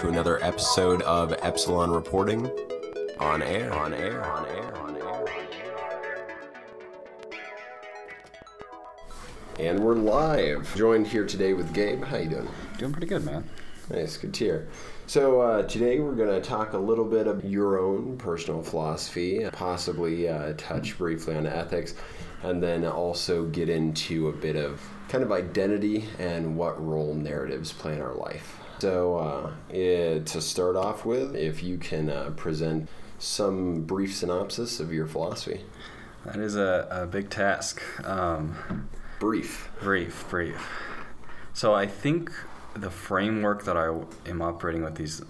To another episode of Epsilon Reporting on air. On air. On air. On air. On air. And we're live. Joined here today with Gabe. How you doing? Doing pretty good, man. Nice, good to hear. So uh, today we're going to talk a little bit of your own personal philosophy, possibly uh, touch briefly on ethics, and then also get into a bit of kind of identity and what role narratives play in our life. So uh, it, to start off with, if you can uh, present some brief synopsis of your philosophy. That is a, a big task. Um, Brief. brief, brief. So I think the framework that I am operating with these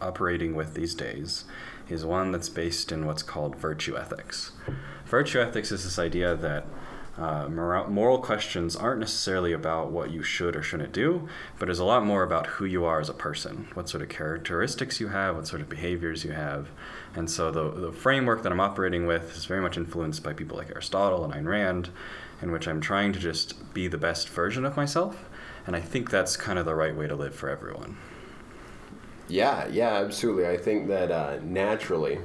operating with these days is one that's based in what's called virtue ethics. Virtue ethics is this idea that uh, moral, questions aren't necessarily about what you should or shouldn't do, but is a lot more about who you are as a person, what sort of characteristics you have, what sort of behaviors you have. And so the, the framework that I'm operating with is very much influenced by people like Aristotle and Ayn Rand, in which I'm trying to just be the best version of myself. And I think that's kind of the right way to live for everyone. Yeah, yeah, absolutely. I think that uh, naturally,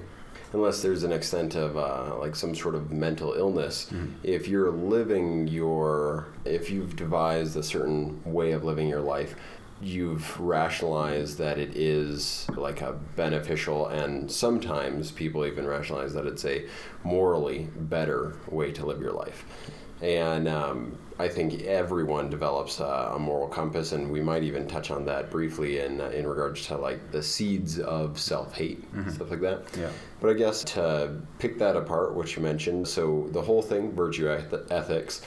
unless there's an extent of uh, like some sort of mental illness, if you're living your, if you've devised a certain way of living your life, you've rationalized that it is like a beneficial and sometimes people even rationalize that it's a morally better way to live your life. And um, I think everyone develops a, a moral compass, and we might even touch on that briefly in uh, in regards to like the seeds of self hate stuff like that. Yeah. But I guess to pick that apart, what you mentioned, so the whole thing, virtue eth- ethics.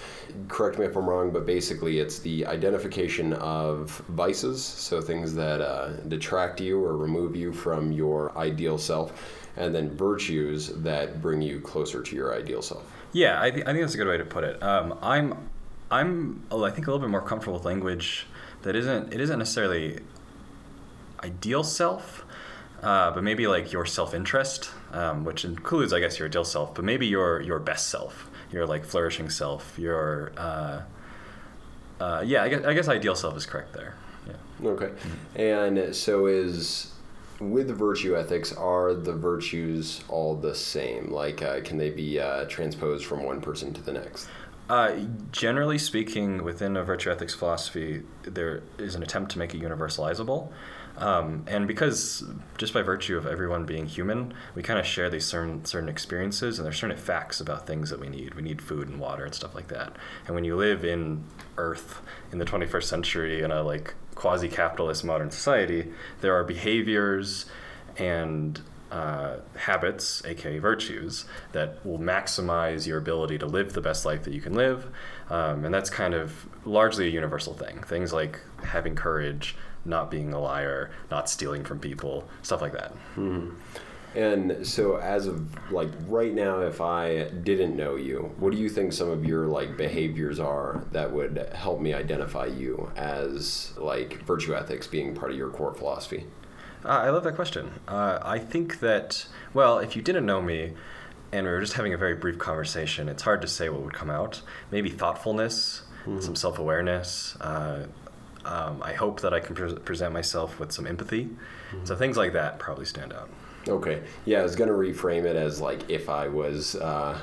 Correct me if I'm wrong, but basically it's the identification of vices, so things that uh, detract you or remove you from your ideal self. And then virtues that bring you closer to your ideal self. Yeah, I, th- I think that's a good way to put it. Um, I'm, I'm, I think a little bit more comfortable with language that isn't. It isn't necessarily ideal self, uh, but maybe like your self-interest, um, which includes, I guess, your ideal self, but maybe your your best self, your like flourishing self, your. Uh, uh, yeah, I guess, I guess ideal self is correct there. Yeah. Okay. And so is with virtue ethics, are the virtues all the same? Like, uh, can they be uh, transposed from one person to the next? Uh, generally speaking, within a virtue ethics philosophy, there is an attempt to make it universalizable. Um, and because, just by virtue of everyone being human, we kind of share these certain, certain experiences, and there's certain facts about things that we need. We need food and water and stuff like that. And when you live in Earth in the 21st century in a like quasi-capitalist modern society, there are behaviors and uh, habits, aka virtues, that will maximize your ability to live the best life that you can live. Um, and that's kind of largely a universal thing. Things like having courage, not being a liar, not stealing from people, stuff like that. And so, as of like right now, if I didn't know you, what do you think some of your like behaviors are that would help me identify you as like virtue ethics being part of your core philosophy? Uh, I love that question. Uh, I think that, well, if you didn't know me and we were just having a very brief conversation, it's hard to say what would come out. Maybe thoughtfulness, some self awareness. Uh, um, I hope that I can pre- present myself with some empathy. So things like that probably stand out. Okay. Yeah, I was gonna reframe it as like if I was, uh,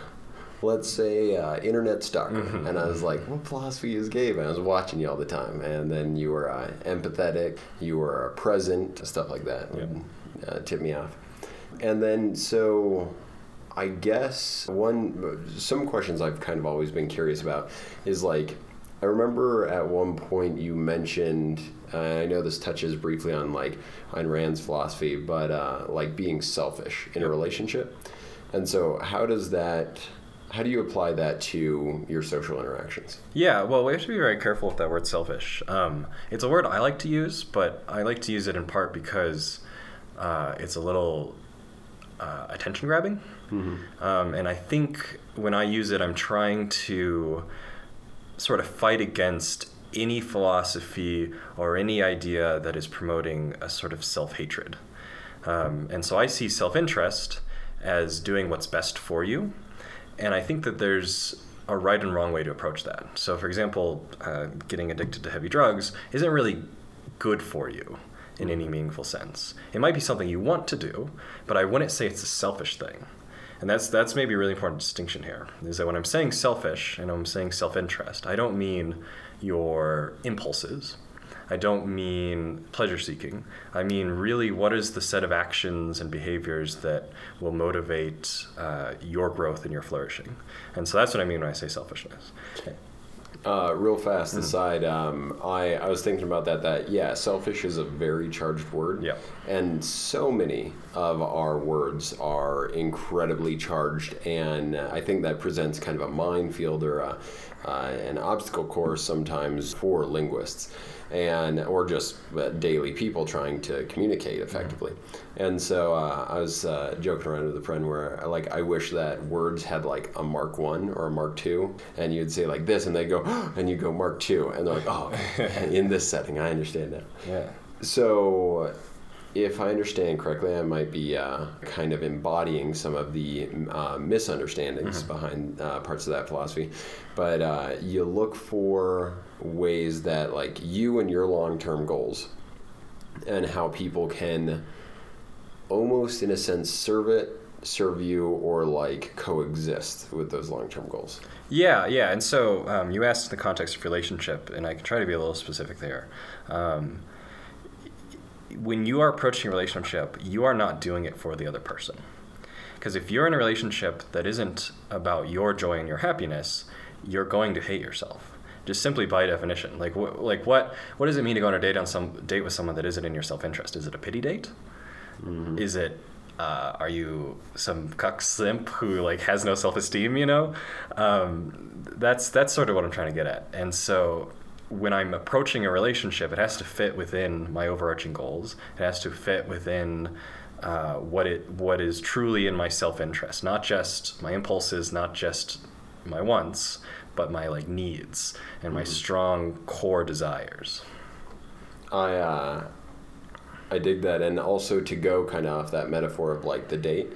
let's say, uh, internet stalker, and I was like, "What philosophy is Gabe?" And I was watching you all the time, and then you were uh, empathetic, you were present, stuff like that. would, Uh, tip me off. And then so. I guess one some questions I've kind of always been curious about is like I remember at one point you mentioned uh, I know this touches briefly on like Ayn Rand's philosophy, but uh, like being selfish in a relationship. And so how does that how do you apply that to your social interactions? Yeah, well, we have to be very careful with that word selfish. Um, it's a word I like to use, but I like to use it in part because uh, it's a little uh, attention grabbing. Um, and I think when I use it, I'm trying to sort of fight against any philosophy or any idea that is promoting a sort of self hatred. Um, and so I see self interest as doing what's best for you. And I think that there's a right and wrong way to approach that. So, for example, uh, getting addicted to heavy drugs isn't really good for you. in any meaningful sense. It might be something you want to do, but I wouldn't say it's a selfish thing. And that's that's maybe a really important distinction here. Is that when I'm saying selfish and I'm saying self-interest, I don't mean your impulses. I don't mean pleasure seeking. I mean really what is the set of actions and behaviors that will motivate uh, your growth and your flourishing. And so that's what I mean when I say selfishness. Uh, real fast aside, um, I, I was thinking about that. That yeah, selfish is a very charged word. Yeah. And so many of our words are incredibly charged, and I think that presents kind of a minefield or a, uh, an obstacle course sometimes for linguists and or just uh, daily people trying to communicate effectively. And so uh, I was uh, joking around with a friend where like I wish that words had like a Mark One or a Mark Two, and you'd say like this, and they go, and you go Mark Two, and they're like, oh, in this setting, I understand now. Yeah. So, if I understand correctly, I might be uh, kind of embodying some of the uh, misunderstandings behind uh, parts of that philosophy. But uh, you look for ways that, like, you and your long term goals and how people can almost, in a sense, serve it, serve you, or like coexist with those long term goals. Yeah, yeah. And so um, you asked the context of relationship, and I can try to be a little specific there. Um, when you are approaching a relationship, you are not doing it for the other person. Because if you're in a relationship that isn't about your joy and your happiness, you're going to hate yourself. Just simply by definition. Like, wh- like what, what does it mean to go on a date on some date with someone that isn't in your self interest? Is it a pity date? Is it uh, are you some cuck simp who like has no self esteem? You know, um, that's that's sort of what I'm trying to get at. And so when I'm approaching a relationship, it has to fit within my overarching goals. It has to fit within uh, what it what is truly in my self interest, not just my impulses, not just my wants, but my like needs and my strong core desires. I uh, I dig that, and also to go kind of off that metaphor of like the date,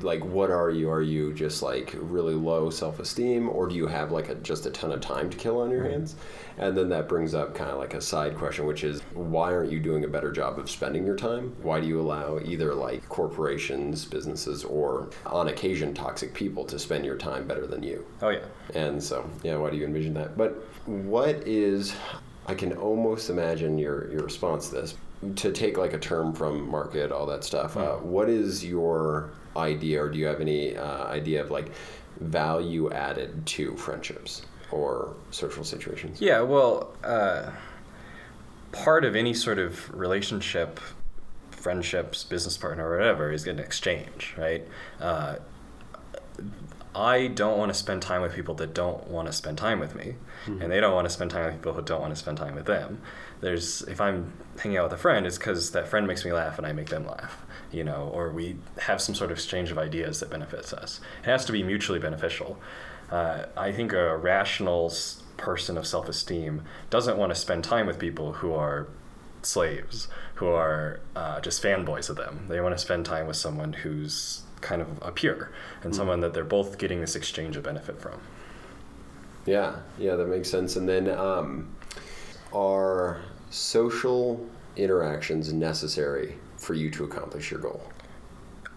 like what are you? Are you just like really low self esteem, or do you have like a, just a ton of time to kill on your hands? And then that brings up kind of like a side question, which is why aren't you doing a better job of spending your time? Why do you allow either like corporations, businesses, or on occasion toxic people to spend your time better than you? Oh yeah. And so, yeah, why do you envision that? But what is, I can almost imagine your, your response to this. To take like a term from market, all that stuff, uh, what is your idea, or do you have any uh, idea of like value added to friendships or social situations? Yeah, well, uh, part of any sort of relationship, friendships, business partner, or whatever is an exchange, right? Uh, I don't want to spend time with people that don't want to spend time with me, and they don't want to spend time with people who don't want to spend time with them. There's if I'm hanging out with a friend, is because that friend makes me laugh and I make them laugh, you know, or we have some sort of exchange of ideas that benefits us. It has to be mutually beneficial. Uh, I think a rational person of self-esteem doesn't want to spend time with people who are slaves, who are uh, just fanboys of them. They want to spend time with someone who's kind of a peer and someone that they're both getting this exchange of benefit from. Yeah, yeah, that makes sense. And then, um, are social interactions necessary for you to accomplish your goal?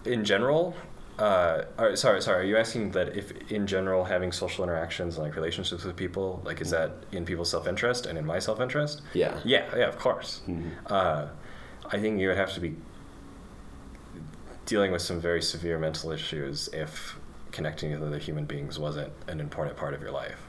In general, uh, or, sorry, sorry. Are you asking that if, in general, having social interactions like relationships with people, like, is that in people's self-interest and in my self-interest? Yeah. Yeah, yeah, of course. Mhm. Uh, I think you would have to be dealing with some very severe mental issues if connecting with other human beings wasn't an important part of your life.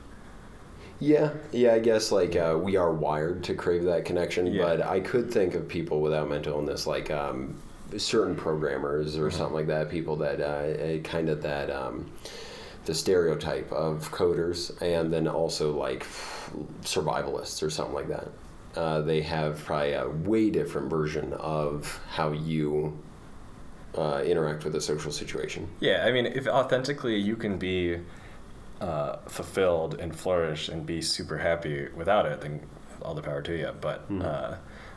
Yeah, yeah, I guess like uh, we are wired to crave that connection, Yeah. but I could think of people without mental illness, like um, certain programmers or something like that, people that uh, kind of that um, the stereotype of coders, and then also like survivalists or something like that. Uh, they have probably a way different version of how you uh, interact with a social situation. Yeah, I mean, if authentically you can be uh, fulfilled and flourish and be super happy without it, then all the power to you. But uh,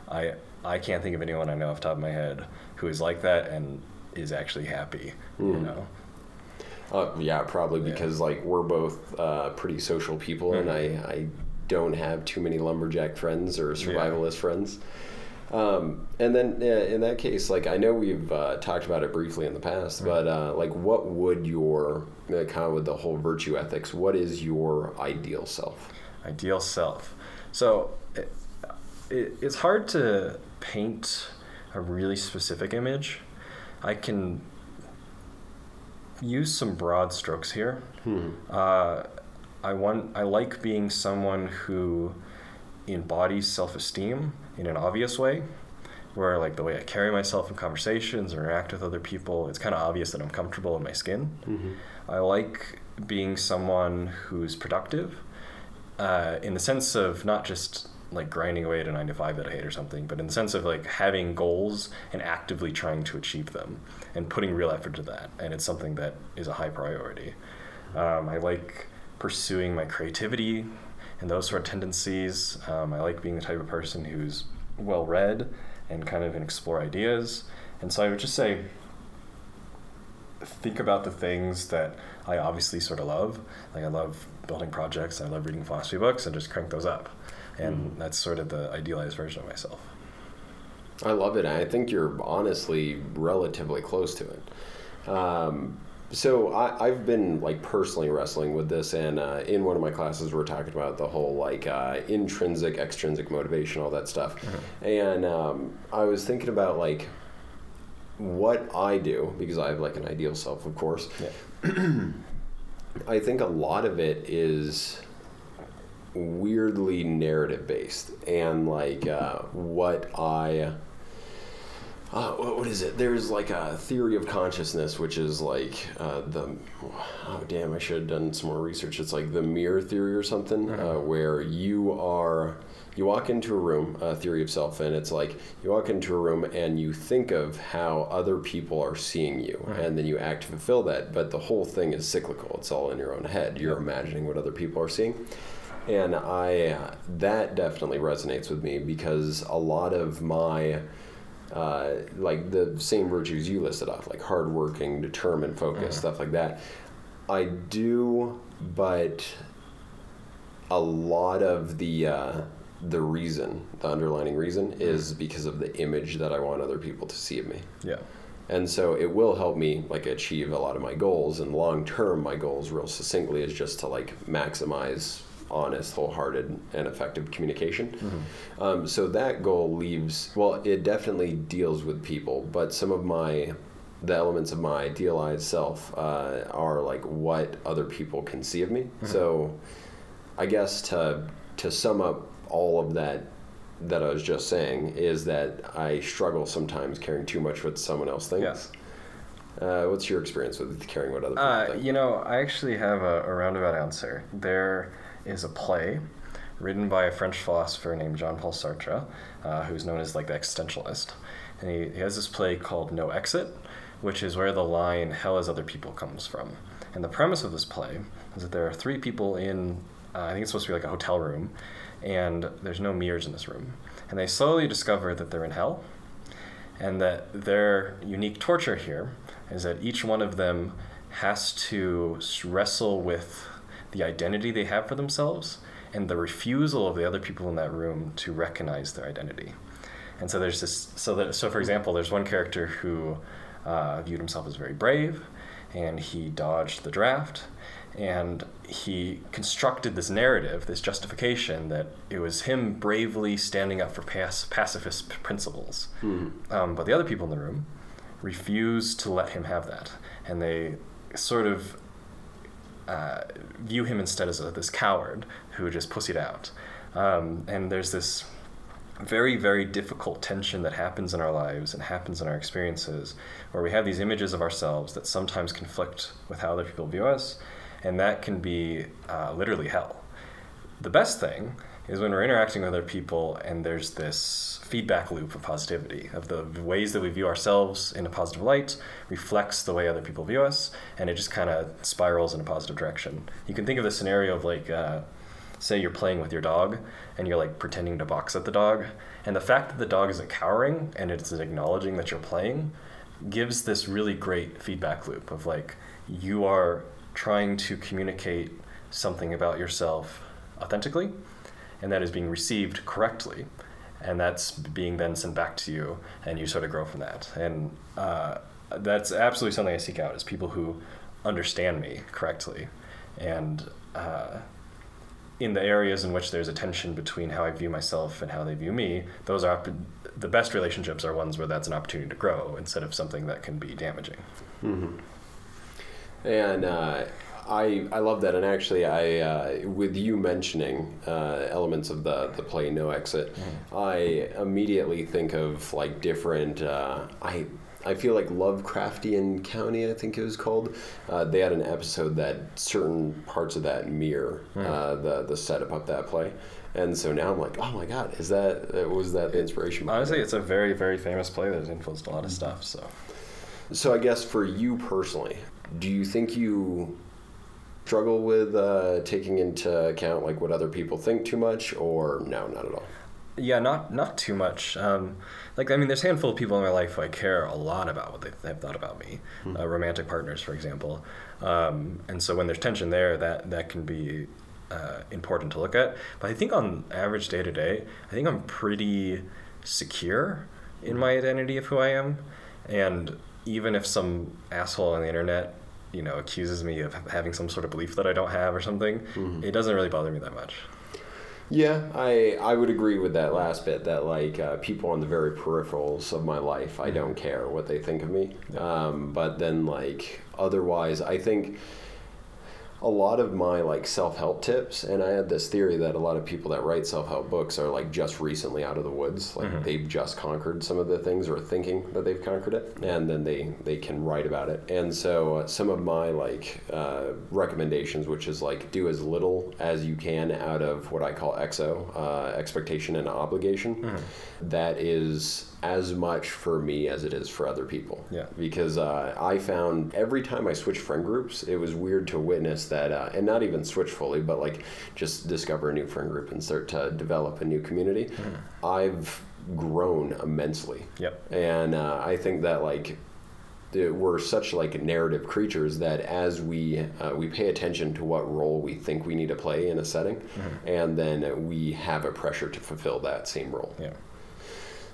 I I can't think of anyone I know off the top of my head who is like that and is actually happy. You know. Uh, yeah, probably Yeah. because like we're both uh, pretty social people, and I, I don't have too many lumberjack friends or survivalist friends. Um, and then uh, in that case, like I know we've uh, talked about it briefly in the past, but uh, like what would your uh, kind of with the whole virtue ethics? What is your ideal self? Ideal self. So it, it, it's hard to paint a really specific image. I can use some broad strokes here. Hmm. Uh, I want I like being someone who embodies self-esteem in an obvious way, where like the way I carry myself in conversations or interact with other people, it's kind of obvious that I'm comfortable in my skin. Mhm. I like being someone who's productive, uh, in the sense of not just like grinding away at a nine to five that I hate or something, but in the sense of like having goals and actively trying to achieve them and putting real effort to that. And it's something that is a high priority. Um, I like pursuing my creativity and those sort of tendencies. Um, I like being the type of person who's well read and kind of can explore ideas. And so I would just say, think about the things that I obviously sort of love. Like I love building projects, I love reading philosophy books, and just crank those up. And that's sort of the idealized version of myself. I love it. I think you're honestly relatively close to it. Um, so I, I've been like personally wrestling with this, and uh, in one of my classes, we're talking about the whole like uh, intrinsic, extrinsic motivation, all that stuff. And um, I was thinking about like what I do because I have like an ideal self, of course. Yeah. I think a lot of it is weirdly narrative based and like uh, what I. Uh, what what is it? There's like a theory of consciousness, which is like uh, the. Oh, damn, I should have done some more research. It's like the mirror theory or something, uh, where you are. You walk into a room, uh, theory of self, and it's like you walk into a room and you think of how other people are seeing you, and then you act to fulfill that. But the whole thing is cyclical. It's all in your own head. You're imagining what other people are seeing and I uh, that definitely resonates with me because a lot of my uh, like the same virtues you listed off, like hardworking, determined, focused, stuff like that. I do, but a lot of the uh, the reason, the underlining reason, is because of the image that I want other people to see of me. Yeah. And so it will help me like achieve a lot of my goals. And long term, my goals, real succinctly, is just to like maximize honest, wholehearted, and effective communication. Um, so that goal leaves. Well, it definitely deals with people, but some of my the elements of my idealized self uh, are like what other people can see of me. So I guess to to sum up all of that that I was just saying is that I struggle sometimes caring too much what someone else thinks. Uh, what's your experience with caring what other people Uh, think? you know, I actually have a, a roundabout answer. There is a play written by a French philosopher named Jean Paul Sartre, uh, who's known as like the existentialist. And he, he has this play called No Exit, which is where the line hell is other people comes from. And the premise of this play is that there are three people in, uh, I think it's supposed to be like a hotel room, and there's no mirrors in this room. And they slowly discover that they're in hell, and that their unique torture here is that each one of them has to wrestle with the identity they have for themselves and the refusal of the other people in that room to recognize their identity. And so there's this. So that so for example, there's one character who uh, viewed himself as very brave, and he dodged the draft, and he constructed this narrative, this justification that it was him bravely standing up for pac- pacifist principles. Um, but the other people in the room refused to let him have that, and they sort of uh, view him instead as a, this coward who just pussied out. Um, and there's this very, very difficult tension that happens in our lives and happens in our experiences where we have these images of ourselves that sometimes conflict with how other people view us, and that can be uh, literally hell. The best thing is when we're interacting with other people and there's this feedback loop of positivity of the ways that we view ourselves in a positive light reflects the way other people view us and it just kind of spirals in a positive direction. You can think of the scenario of like uh, say you're playing with your dog and you're like pretending to box at the dog and the fact that the dog isn't cowering and it's acknowledging that you're playing gives this really great feedback loop of like you are trying to communicate something about yourself authentically and that is being received correctly and that's being then sent back to you, and you sort of grow from that. And uh, that's absolutely something I seek out is people who understand me correctly, and uh, in the areas in which there's a tension between how I view myself and how they view me, those are the best relationships are ones where that's an opportunity to grow instead of something that can be damaging. Mm-hmm. And uh, I I love that, and actually, I uh, with you mentioning uh, elements of the the play No Exit, mm-hmm. I immediately think of like different. Uh, I I feel like Lovecraftian County, I think it was called. Uh, they had an episode that certain parts of that mirror mm. uh, the the setup of that play, and so now I'm like, oh my god, is that uh, was that the inspiration? Honestly, it's a very very famous play that's influenced a lot of stuff. So, so I guess for you personally, do you think you struggle with uh, taking into account like what other people think too much, or no, not at all? Yeah, not not too much. Um, like I mean, there's a handful of people in my life who I care a lot about what they have thought about me, mm-hmm. uh, romantic partners, for example. Um, and so when there's tension there, that that can be uh, important to look at. But I think on average, day to day, I think I'm pretty secure in my identity of who I am, and even if some asshole on the internet you know accuses me of having some sort of belief that I don't have or something, mm-hmm. it doesn't really bother me that much. Yeah, I I would agree with that last bit. That like uh, people on the very peripherals of my life, I mm-hmm. don't care what they think of me. Um, but then like otherwise, I think a lot of my like self-help tips and i had this theory that a lot of people that write self-help books are like just recently out of the woods like mm-hmm. they've just conquered some of the things or thinking that they've conquered it and then they they can write about it and so uh, some of my like uh, recommendations which is like do as little as you can out of what i call exo uh, expectation and obligation mm-hmm. that is as much for me as it is for other people. Yeah. Because uh, I found every time I switched friend groups, it was weird to witness that, uh, and not even switch fully, but like just discover a new friend group and start to develop a new community. Mm. I've grown immensely. Yep. And uh, I think that like we're such like narrative creatures that as we uh, we pay attention to what role we think we need to play in a setting, mm-hmm. and then we have a pressure to fulfill that same role. Yeah.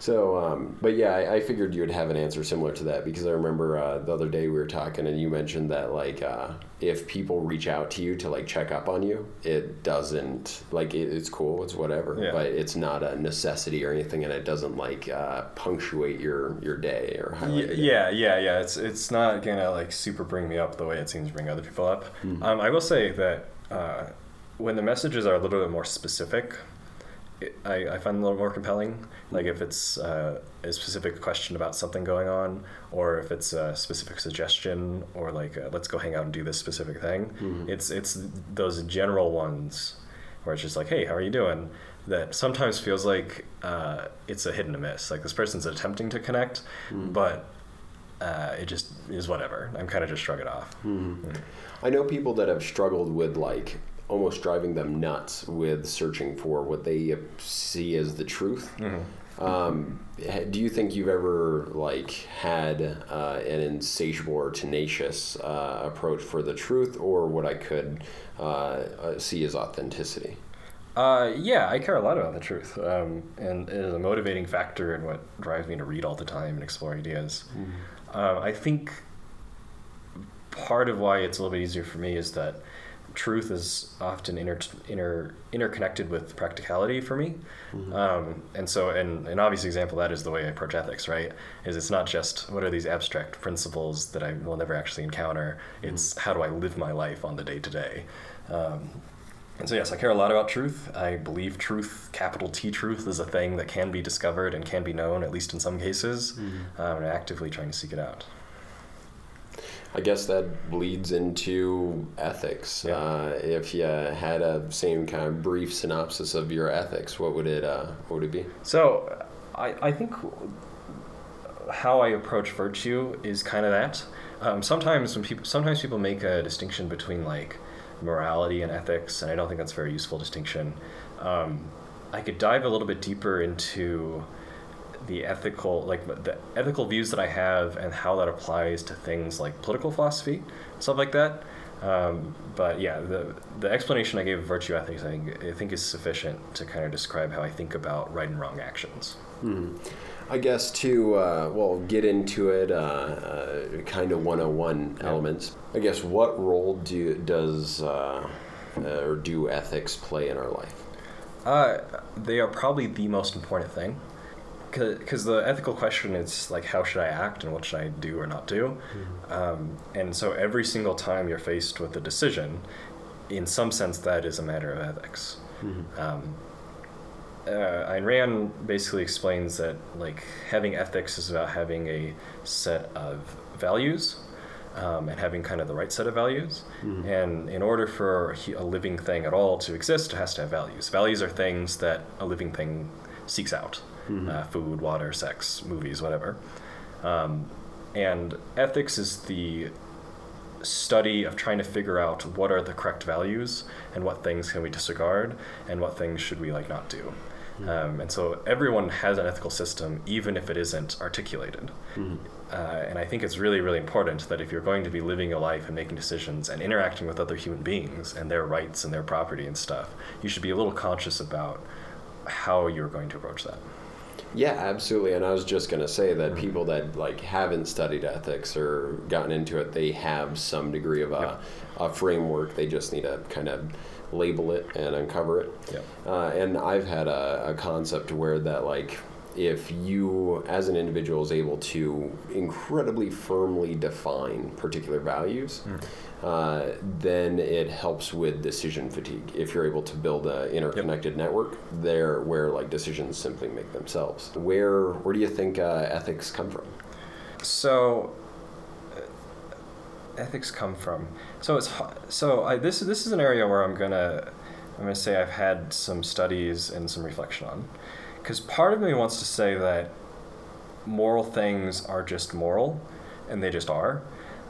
So, um, but yeah, I, I, figured you would have an answer similar to that because I remember uh, the other day we were talking and you mentioned that like uh, if people reach out to you to like check up on you, it doesn't like it, it's cool, it's whatever, yeah. but it's not a necessity or anything, and it doesn't like uh, punctuate your your day or yeah, yeah, yeah, yeah. It's it's not gonna like super bring me up the way it seems to bring other people up. Mm-hmm. Um, I will say that uh, when the messages are a little bit more specific I, I find a little more compelling. Like if it's uh, a specific question about something going on, or if it's a specific suggestion, or like uh, let's go hang out and do this specific thing. Mm-hmm. It's it's those general ones where it's just like, hey, how are you doing? That sometimes feels like uh, it's a hit and a miss. Like this person's attempting to connect, mm-hmm. but uh, it just is whatever. I'm kind of just shrug it off. Mm-hmm. I know people that have struggled with like almost driving them nuts with searching for what they see as the truth. Mm-hmm. Um, do you think you've ever like had uh, an insatiable or tenacious uh, approach for the truth, or what I could uh, uh see as authenticity? Uh, yeah, I care a lot about the truth, um, and it is a motivating factor in what drives me to read all the time and explore ideas. Mm-hmm. Uh, I think part of why it's a little bit easier for me is that truth is often inter, inter, interconnected with practicality for me. Mm-hmm. Um, and so, and an obvious example of that is the way I approach ethics, right? Is it's not just what are these abstract principles that I will never actually encounter. It's mm-hmm. how do I live my life on the day to day. And so, yes, I care a lot about truth. I believe truth, capital T truth, is a thing that can be discovered and can be known, at least in some cases. Mm-hmm. Um, and actively trying to seek it out. I guess that leads into ethics. Yeah. Uh, if you had a same kind of brief synopsis of your ethics, what would it uh, what would it be? So, I I think how I approach virtue is kind of that. Um, sometimes when people sometimes people make a distinction between like morality and ethics, and I don't think that's a very useful distinction. Um, I could dive a little bit deeper into the ethical like the ethical views that I have and how that applies to things like political philosophy, stuff like that. Um, but yeah, the the explanation I gave of virtue ethics, I think, I think is sufficient to kind of describe how I think about right and wrong actions. Hmm. I guess to uh, well get into it, uh, uh, kind of 101 Yeah. elements. I guess what role do does uh, uh, or do ethics play in our life? Uh, they are probably the most important thing. Because the ethical question is like, how should I act and what should I do or not do? Um, and so every single time you're faced with a decision, in some sense, that is a matter of ethics. Um, uh, Ayn Rand basically explains that like having ethics is about having a set of values um, and having kind of the right set of values. And in order for a living thing at all to exist, it has to have values. Values are things that a living thing seeks out uh, food, water, sex, movies, whatever. Um, and ethics is the study of trying to figure out what are the correct values and what things can we disregard and what things should we like not do. Um, and so everyone has an ethical system, even if it isn't articulated. Uh, and I think it's really, really important that if you're going to be living a life and making decisions and interacting with other human beings and their rights and their property and stuff, you should be a little conscious about how you're going to approach that. Yeah, absolutely. And I was just going to say that people that like haven't studied ethics or gotten into it, they have some degree of a, a framework. They just need to kind of label it and uncover it. Yeah. Uh, and I've had a, a concept where that like if you as an individual is able to incredibly firmly define particular values uh, then it helps with decision fatigue. If you're able to build an interconnected network there where like decisions simply make themselves. Where where do you think uh, ethics come from? So, uh, ethics come from. So it's so I, this this is an area where I'm gonna I'm gonna say I've had some studies and some reflection on, because part of me wants to say that moral things are just moral, and they just are.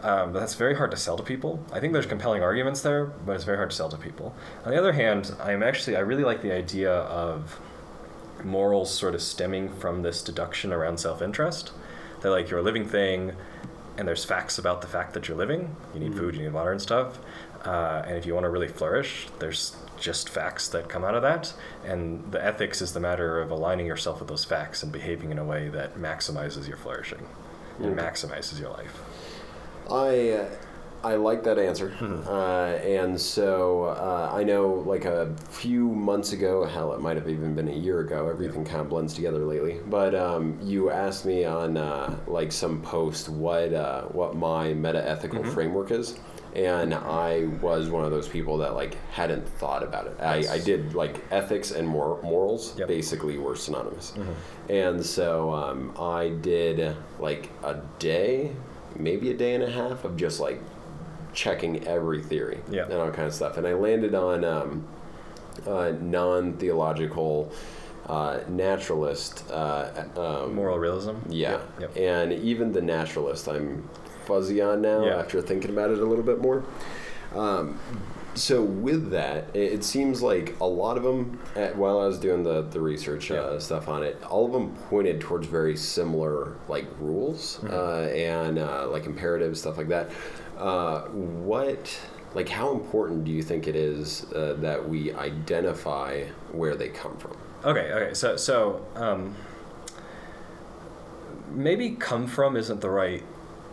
Um, but that's very hard to sell to people. I think there's compelling arguments there, but it's very hard to sell to people. On the other hand, I'm actually I really like the idea of morals sort of stemming from this deduction around self-interest that like you're a living thing and there's facts about the fact that you're living you need food you need water and stuff uh, and if you want to really flourish there's just facts that come out of that and the ethics is the matter of aligning yourself with those facts and behaving in a way that maximizes your flourishing and Okay. maximizes your life I uh, I like that answer, uh, and so uh, I know like a few months ago, hell, it might have even been a year ago. Everything kind of blends together lately. But um, you asked me on uh, like some post what uh, what my meta ethical framework is. And I was one of those people that like hadn't thought about it. I, I did like ethics and mor- morals Yep. basically were synonymous. And so um, I did like a day, maybe a day and a half of just like checking every theory Yeah. and all kind of stuff. And I landed on um, uh, non theological uh, naturalist. Uh, um, moral realism yeah. Yep, yep. And even the naturalist, I'm fuzzy on now Yeah. after thinking about it a little bit more. Um, so with that, it, it seems like a lot of them, uh, while I was doing the the research uh, Yeah. stuff on it, all of them pointed towards very similar like rules Mm-hmm. uh, and uh, like imperatives, stuff like that. Uh, what, like, how important do you think it is uh, that we identify where they come from? Okay, okay. So, so um, maybe come from isn't the right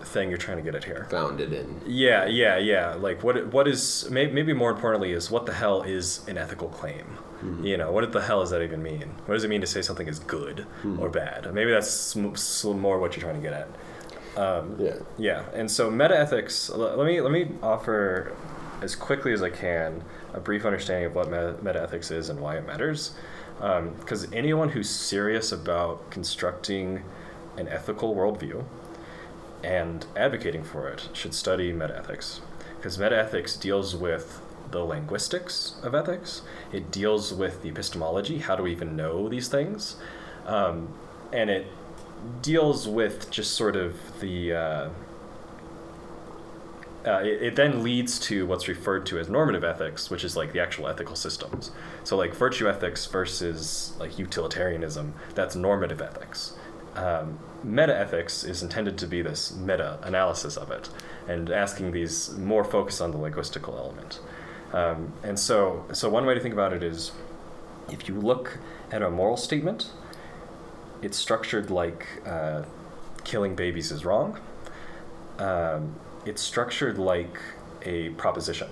thing you're trying to get at here. Founded in Yeah, yeah, yeah. Like, what what is maybe more importantly is what the hell is an ethical claim? Mm-hmm. You know, what the hell does that even mean? What does it mean to say something is good mm-hmm. or bad? Maybe that's more what you're trying to get at. Um, yeah. yeah, and so meta ethics. Let me let me offer as quickly as I can a brief understanding of what meta, meta ethics is and why it matters. Um, because anyone who's serious about constructing an ethical worldview and advocating for it should study meta ethics. Because meta ethics deals with the linguistics of ethics. It deals with the epistemology. How do we even know these things? Um, and it deals with just sort of the. Uh, uh, it, it then leads to what's referred to as normative ethics, which is like the actual ethical systems. So, like virtue ethics versus like utilitarianism, that's normative ethics. Um, meta ethics is intended to be this meta analysis of it and asking these more focus on the linguistical element. Um, and so, so one way to think about it is if you look at a moral statement, it's structured like uh, killing babies is wrong. Um, it's structured like a proposition.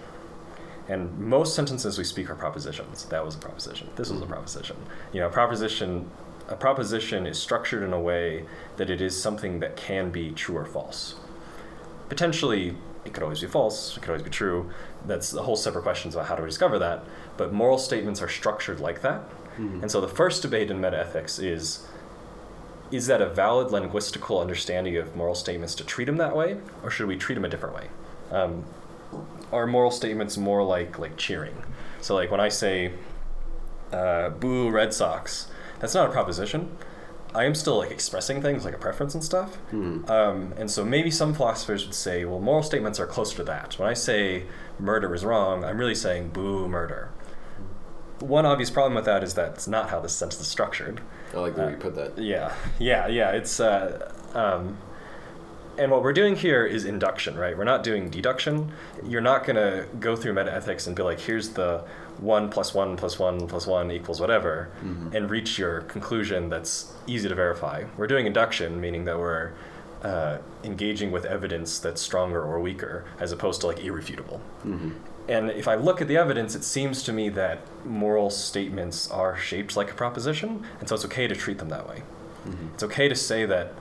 And most sentences we speak are propositions. That was a proposition. This was a proposition. You know, a proposition a proposition is structured in a way that it is something that can be true or false. Potentially, it could always be false, it could always be true. That's a whole separate questions about how do we discover that. But moral statements are structured like that. Mm-hmm. And so the first debate in metaethics is is that a valid linguistical understanding of moral statements to treat them that way, or should we treat them a different way? Um, are moral statements more like like cheering? So like when I say uh, "boo Red Sox," that's not a proposition. I am still like expressing things like a preference and stuff. Hmm. Um, and so maybe some philosophers would say, well, moral statements are closer to that. When I say murder is wrong, I'm really saying boo murder. One obvious problem with that is that it's not how this sentence is structured. I like the uh, way you put that. Yeah, yeah, yeah. It's uh, um, and what we're doing here is induction, right? We're not doing deduction. You're not gonna go through metaethics and be like, here's the one plus one plus one plus one equals whatever, mm-hmm. and reach your conclusion that's easy to verify. We're doing induction, meaning that we're uh, engaging with evidence that's stronger or weaker, as opposed to like irrefutable. Mm-hmm. And if I look at the evidence, it seems to me that moral statements are shaped like a proposition, and so it's okay to treat them that way. Mm-hmm. It's okay to say that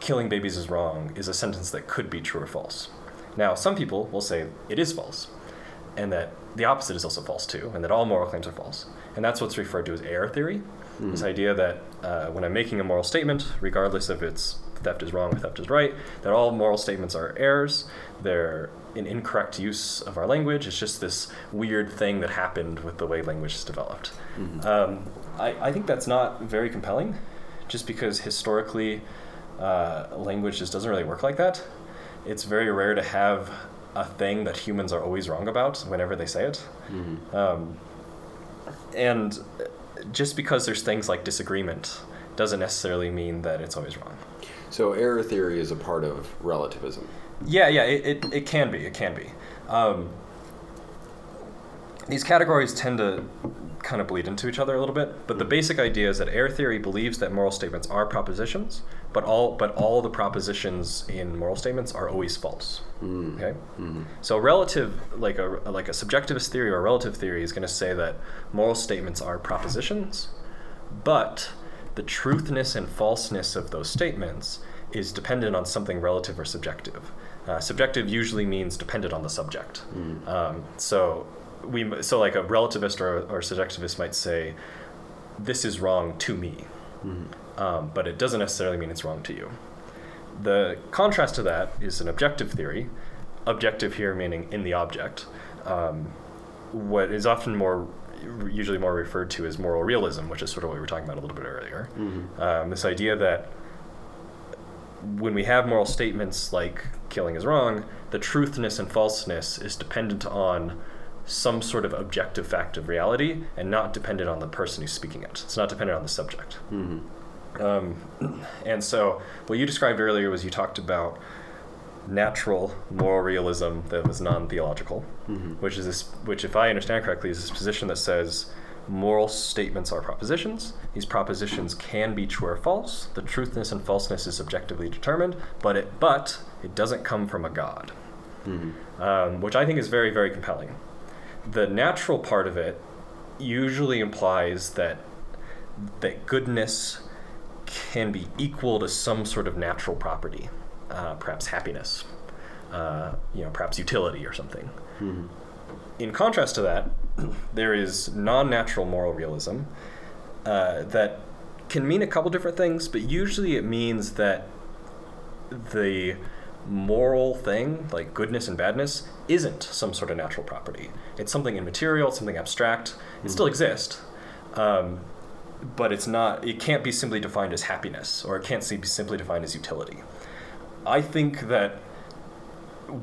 killing babies is wrong is a sentence that could be true or false. Now, some people will say it is false, and that the opposite is also false too, and that all moral claims are false. And that's what's referred to as error theory. Mm. This idea that uh, when I'm making a moral statement, regardless if it's theft is wrong or theft is right, that all moral statements are errors. They're an incorrect use of our language. It's just this weird thing that happened with the way language is developed. Mm-hmm. Um, I, I think that's not very compelling, just because historically, uh, language just doesn't really work like that. It's very rare to have a thing that humans are always wrong about whenever they say it. Mm-hmm. Um, and just because there's things like disagreement doesn't necessarily mean that it's always wrong. So error theory is a part of relativism. Yeah, yeah, it, it, it can be. It can be. Um, these categories tend to kind of bleed into each other a little bit, but the basic idea is that error theory believes that moral statements are propositions, but all but all the propositions in moral statements are always false. Mm. Okay, mm-hmm. so relative like a like a subjectivist theory or a relative theory is going to say that moral statements are propositions, but the truthness and falseness of those statements is dependent on something relative or subjective. Uh, subjective usually means dependent on the subject. Mm. Um, so we so like a relativist or, or subjectivist might say this is wrong to me mm-hmm. um, but it doesn't necessarily mean it's wrong to you the contrast to that is an objective theory objective here meaning in the object um, what is often more usually more referred to as moral realism which is sort of what we were talking about a little bit earlier mm-hmm. um, this idea that when we have moral statements like killing is wrong the truthness and falseness is dependent on some sort of objective fact of reality and not dependent on the person who's speaking it. It's not dependent on the subject. Mm-hmm. Um, and so, what you described earlier was you talked about natural moral realism that was non-theological, mm-hmm. which is this, which, if I understand correctly, is this position that says moral statements are propositions. These propositions can be true or false. The truthness and falseness is subjectively determined, but it but it doesn't come from a God, mm-hmm. um, which I think is very very compelling the natural part of it usually implies that that goodness can be equal to some sort of natural property, uh, perhaps happiness, uh, you know, perhaps utility or something. Mm-hmm. In contrast to that, there is non-natural moral realism uh, that can mean a couple different things, but usually it means that the moral thing, like goodness and badness, isn't some sort of natural property. It's something immaterial, something abstract. It mm. still exists, um, but it's not. It can't be simply defined as happiness, or it can't be simply defined as utility. I think that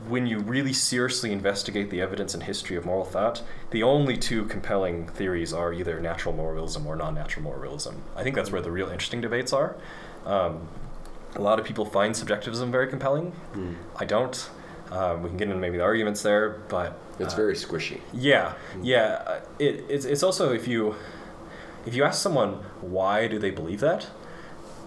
when you really seriously investigate the evidence and history of moral thought, the only two compelling theories are either natural moral realism or non-natural moral realism. I think that's where the real interesting debates are. Um, A lot of people find subjectivism very compelling. Hmm. I don't. Um, we can get into maybe the arguments there, but It's uh, very squishy. yeah, yeah. uh, It, it's, it's also if you if you ask someone why do they believe that,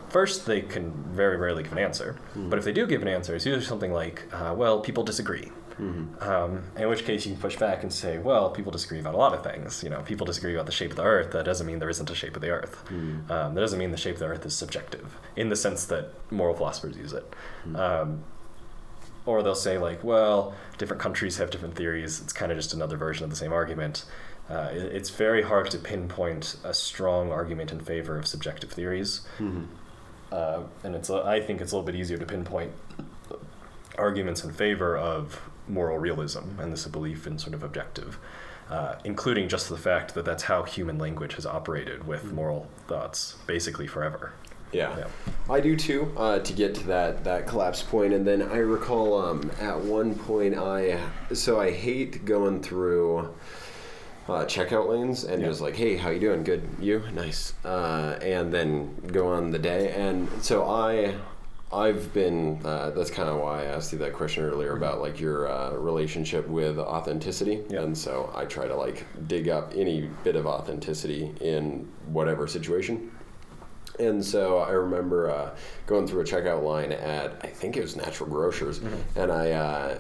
first they can very rarely give an answer. But if they do give an answer, it's usually something like, uh, "Well, people disagree." Um, in which case you can push back and say, "Well, people disagree about a lot of things. You know, people disagree about the shape of the Earth. That doesn't mean there isn't a shape of the Earth. Um, that doesn't mean the shape of the Earth is subjective in the sense that moral philosophers use it." Um, or they'll say like, well, different countries have different theories. It's kind of just another version of the same argument. Uh, it- it's very hard to pinpoint a strong argument in favor of subjective theories, uh, and it's I think it's a little bit easier to pinpoint arguments in favor of moral realism and this belief in sort of objective, uh, including just the fact that that's how human language has operated with moral thoughts basically forever. Yeah. Yeah. I do too. Uh, to get to that that collapse point, and then I recall um, at one point I so I hate going through uh, checkout lanes and Yeah. just like, hey, how you doing? Good, you? Nice. Uh, and then go on the day, and so I. I've been. Uh, that's kind of why I asked you that question earlier about like your uh, relationship with authenticity, Yeah. and so I try to like dig up any bit of authenticity in whatever situation. And so I remember uh, going through a checkout line at I think it was Natural Grocers, and I uh,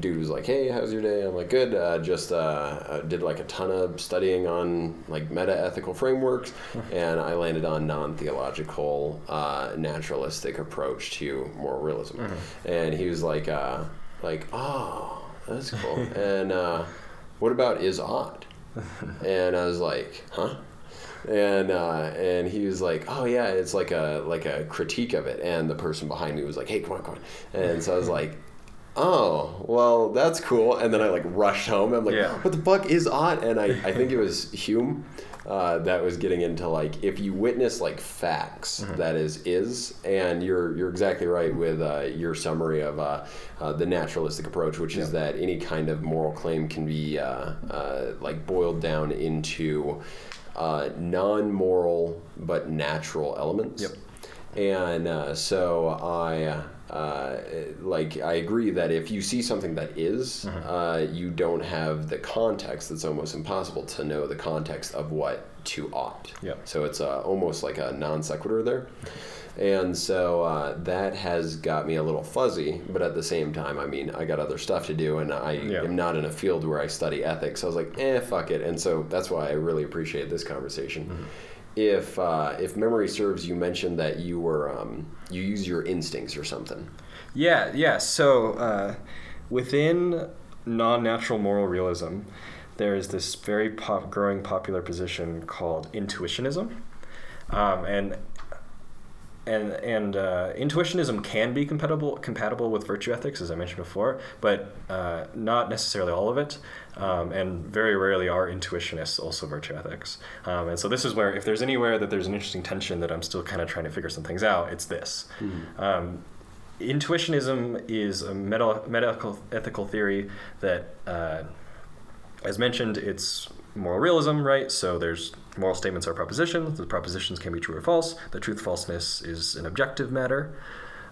dude was like, "Hey, how's your day?" I'm like, "Good." Uh, just uh, uh, did like a ton of studying on like meta ethical frameworks, and I landed on non theological uh, naturalistic approach to moral realism. And he was like, uh, like, "Oh, that's cool." and uh, what about is ought? and I was like, "Huh?" And uh, and he was like, "Oh yeah, it's like a like a critique of it." And the person behind me was like, "Hey, come on, come on!" And so I was like, "Oh, well, that's cool." And then I like rushed home. I'm like, Yeah. "What the fuck is ought?" And I I think it was Hume. Uh, that was getting into like if you witness like facts that is is and you're you're exactly right with uh, your summary of uh, uh, the naturalistic approach which is that any kind of moral claim can be uh, uh, like boiled down into uh, non-moral but natural elements. Yep. And uh, so I uh, like I agree that if you see something that is, uh, you don't have the context. It's almost impossible to know the context of what to ought. Yep. So it's uh, almost like a non sequitur there. And so uh, that has got me a little fuzzy, but at the same time, I mean, I got other stuff to do, and I Yeah. am not in a field where I study ethics. So I was like, eh, fuck it. And so that's why I really appreciate this conversation. Mm-hmm. If uh, if memory serves, you mentioned that you were um, you use your instincts or something. Yeah, yeah. So uh, within non-natural moral realism, there is this very pop- growing popular position called intuitionism, um, and and and uh, intuitionism can be compatible compatible with virtue ethics, as I mentioned before, but uh, not necessarily all of it. Um, and very rarely are intuitionists also virtue ethics. Um, and so this is where, if there's anywhere that there's an interesting tension that I'm still kind of trying to figure some things out, it's this. Um, intuitionism is a meta- medical ethical theory that, uh, as mentioned, it's moral realism, right? So there's moral statements are propositions. The propositions can be true or false. The truth falseness is an objective matter.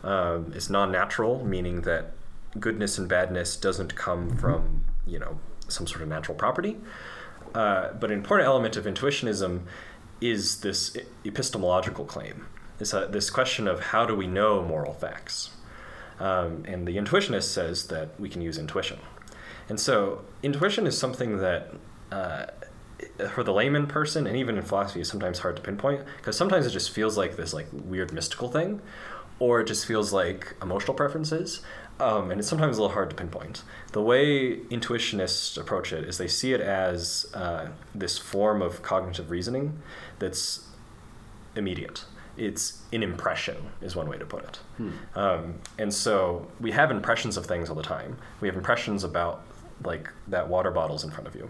Um, it's non-natural, meaning that goodness and badness doesn't come from you know some sort of natural property. Uh, but an important element of intuitionism is this epistemological claim. This, uh, this question of how do we know moral facts? Um, and the intuitionist says that we can use intuition. And so, intuition is something that, uh, for the layman person, and even in philosophy, is sometimes hard to pinpoint because sometimes it just feels like this like weird mystical thing, or it just feels like emotional preferences, um, and it's sometimes a little hard to pinpoint. The way intuitionists approach it is they see it as uh, this form of cognitive reasoning that's immediate. It's an impression, is one way to put it. Um, and so we have impressions of things all the time. We have impressions about, like, that water bottle's in front of you.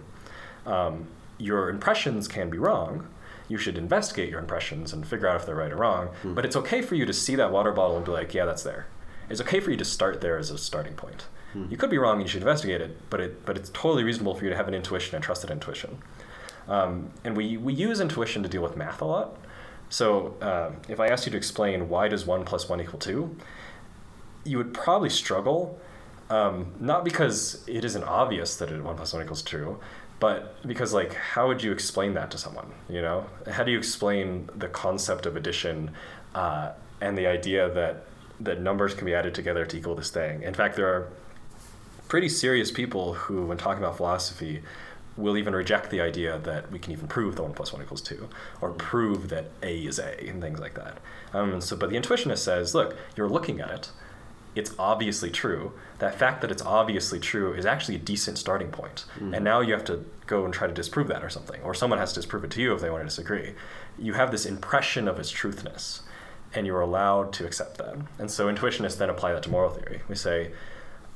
Um, your impressions can be wrong. You should investigate your impressions and figure out if they're right or wrong. But it's okay for you to see that water bottle and be like, yeah, that's there. It's okay for you to start there as a starting point. You could be wrong and you should investigate it, but, it, but it's totally reasonable for you to have an intuition and trust that intuition. Um, and we, we use intuition to deal with math a lot. So uh, if I asked you to explain why does one plus one equal two, you would probably struggle. Um, not because it isn't obvious that it, one plus one equals two, but because like how would you explain that to someone? You know, how do you explain the concept of addition uh, and the idea that that numbers can be added together to equal this thing? In fact, there are pretty serious people who, when talking about philosophy, will even reject the idea that we can even prove that one plus one equals two, or prove that A is A, and things like that. Um, so, but the intuitionist says, look, you're looking at it, it's obviously true. That fact that it's obviously true is actually a decent starting point. Mm-hmm. And now you have to go and try to disprove that or something, or someone has to disprove it to you if they want to disagree. You have this impression of its truthness, and you're allowed to accept that. And so intuitionists then apply that to moral theory. We say,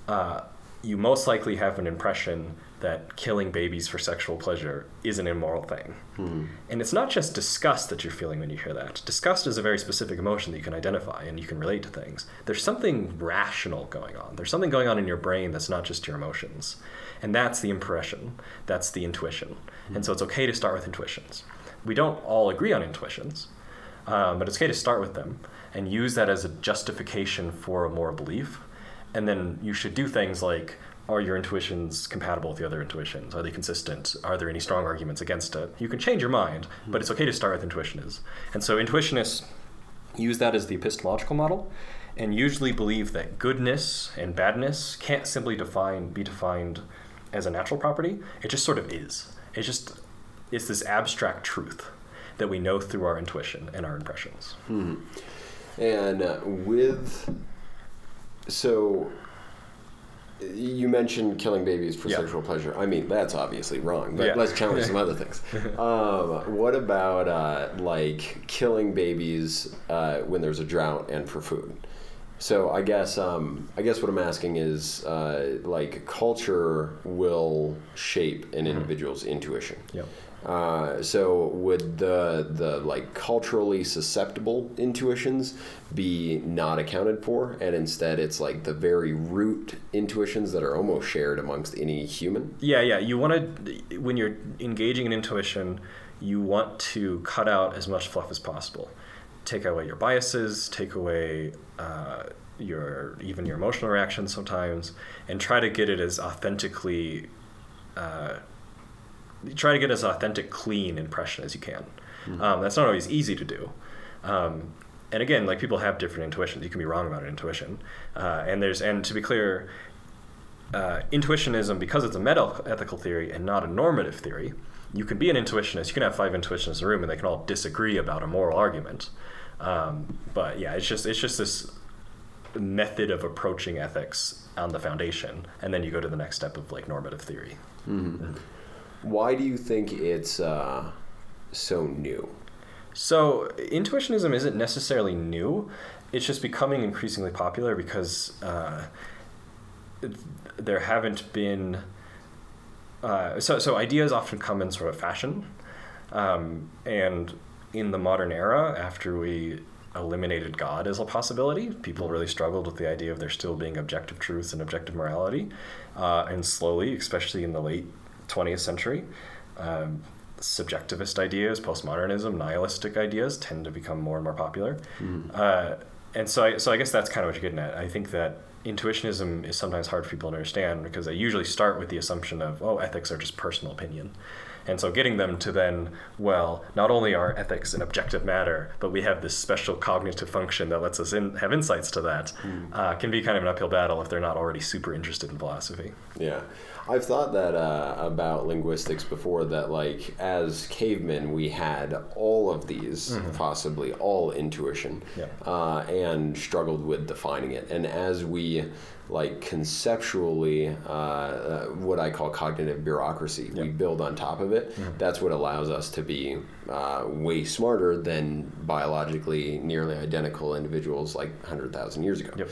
uh, you most likely have an impression that killing babies for sexual pleasure is an immoral thing. Hmm. And it's not just disgust that you're feeling when you hear that. Disgust is a very specific emotion that you can identify and you can relate to things. There's something rational going on. There's something going on in your brain that's not just your emotions. And that's the impression, that's the intuition. Hmm. And so it's okay to start with intuitions. We don't all agree on intuitions, um, but it's okay to start with them and use that as a justification for a moral belief and then you should do things like are your intuitions compatible with the other intuitions? Are they consistent? Are there any strong arguments against it? You can change your mind, but it's okay to start with intuitionists. And so intuitionists use that as the epistemological model and usually believe that goodness and badness can't simply define be defined as a natural property. It just sort of is. It's just it's this abstract truth that we know through our intuition and our impressions. Hmm. And uh, with so you mentioned killing babies for yeah. sexual pleasure. I mean, that's obviously wrong, but yeah. let's challenge some other things. Um, what about uh, like killing babies uh, when there's a drought and for food? So I guess um, I guess what I'm asking is uh, like culture will shape an mm-hmm. individual's mm-hmm. intuition. Yep. Uh, so would the the like culturally susceptible intuitions be not accounted for, and instead it's like the very root intuitions that are almost shared amongst any human? Yeah, yeah. You want to when you're engaging in intuition, you want to cut out as much fluff as possible. Take away your biases. Take away. Uh, your even your emotional reactions sometimes, and try to get it as authentically uh, try to get as authentic, clean impression as you can. Mm-hmm. Um, that's not always easy to do. Um, and again, like people have different intuitions. You can be wrong about an intuition. Uh, and there's and to be clear, uh, intuitionism because it's a meta ethical theory and not a normative theory. You can be an intuitionist. You can have five intuitionists in a room, and they can all disagree about a moral argument. Um, but yeah, it's just it's just this method of approaching ethics on the foundation, and then you go to the next step of like normative theory. Mm-hmm. Why do you think it's uh, so new? So, intuitionism isn't necessarily new. It's just becoming increasingly popular because uh, there haven't been. Uh, so, so ideas often come in sort of fashion. Um, and in the modern era, after we eliminated God as a possibility, people really struggled with the idea of there still being objective truth and objective morality. Uh, and slowly, especially in the late 20th century. Um, subjectivist ideas, postmodernism, nihilistic ideas tend to become more and more popular. Mm. Uh, and so I, so I guess that's kind of what you're getting at. I think that intuitionism is sometimes hard for people to understand because they usually start with the assumption of, oh, ethics are just personal opinion. And so getting them to then, well, not only are ethics an objective matter, but we have this special cognitive function that lets us in, have insights to that, mm. uh, can be kind of an uphill battle if they're not already super interested in philosophy. Yeah. I've thought that uh, about linguistics before. That like as cavemen, we had all of these, mm-hmm. possibly all intuition, yeah. uh, and struggled with defining it. And as we like conceptually uh, uh, what I call cognitive bureaucracy. Yep. We build on top of it. Mm-hmm. That's what allows us to be uh, way smarter than biologically nearly identical individuals like 100,000 years ago. Yep.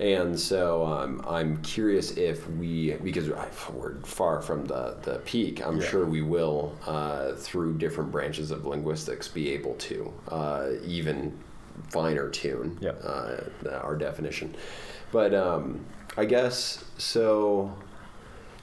And so um, I'm curious if we, because we're far from the, the peak, I'm yeah. sure we will, uh, through different branches of linguistics, be able to uh, even finer tune yep. Uh, our definition. But um, I guess so.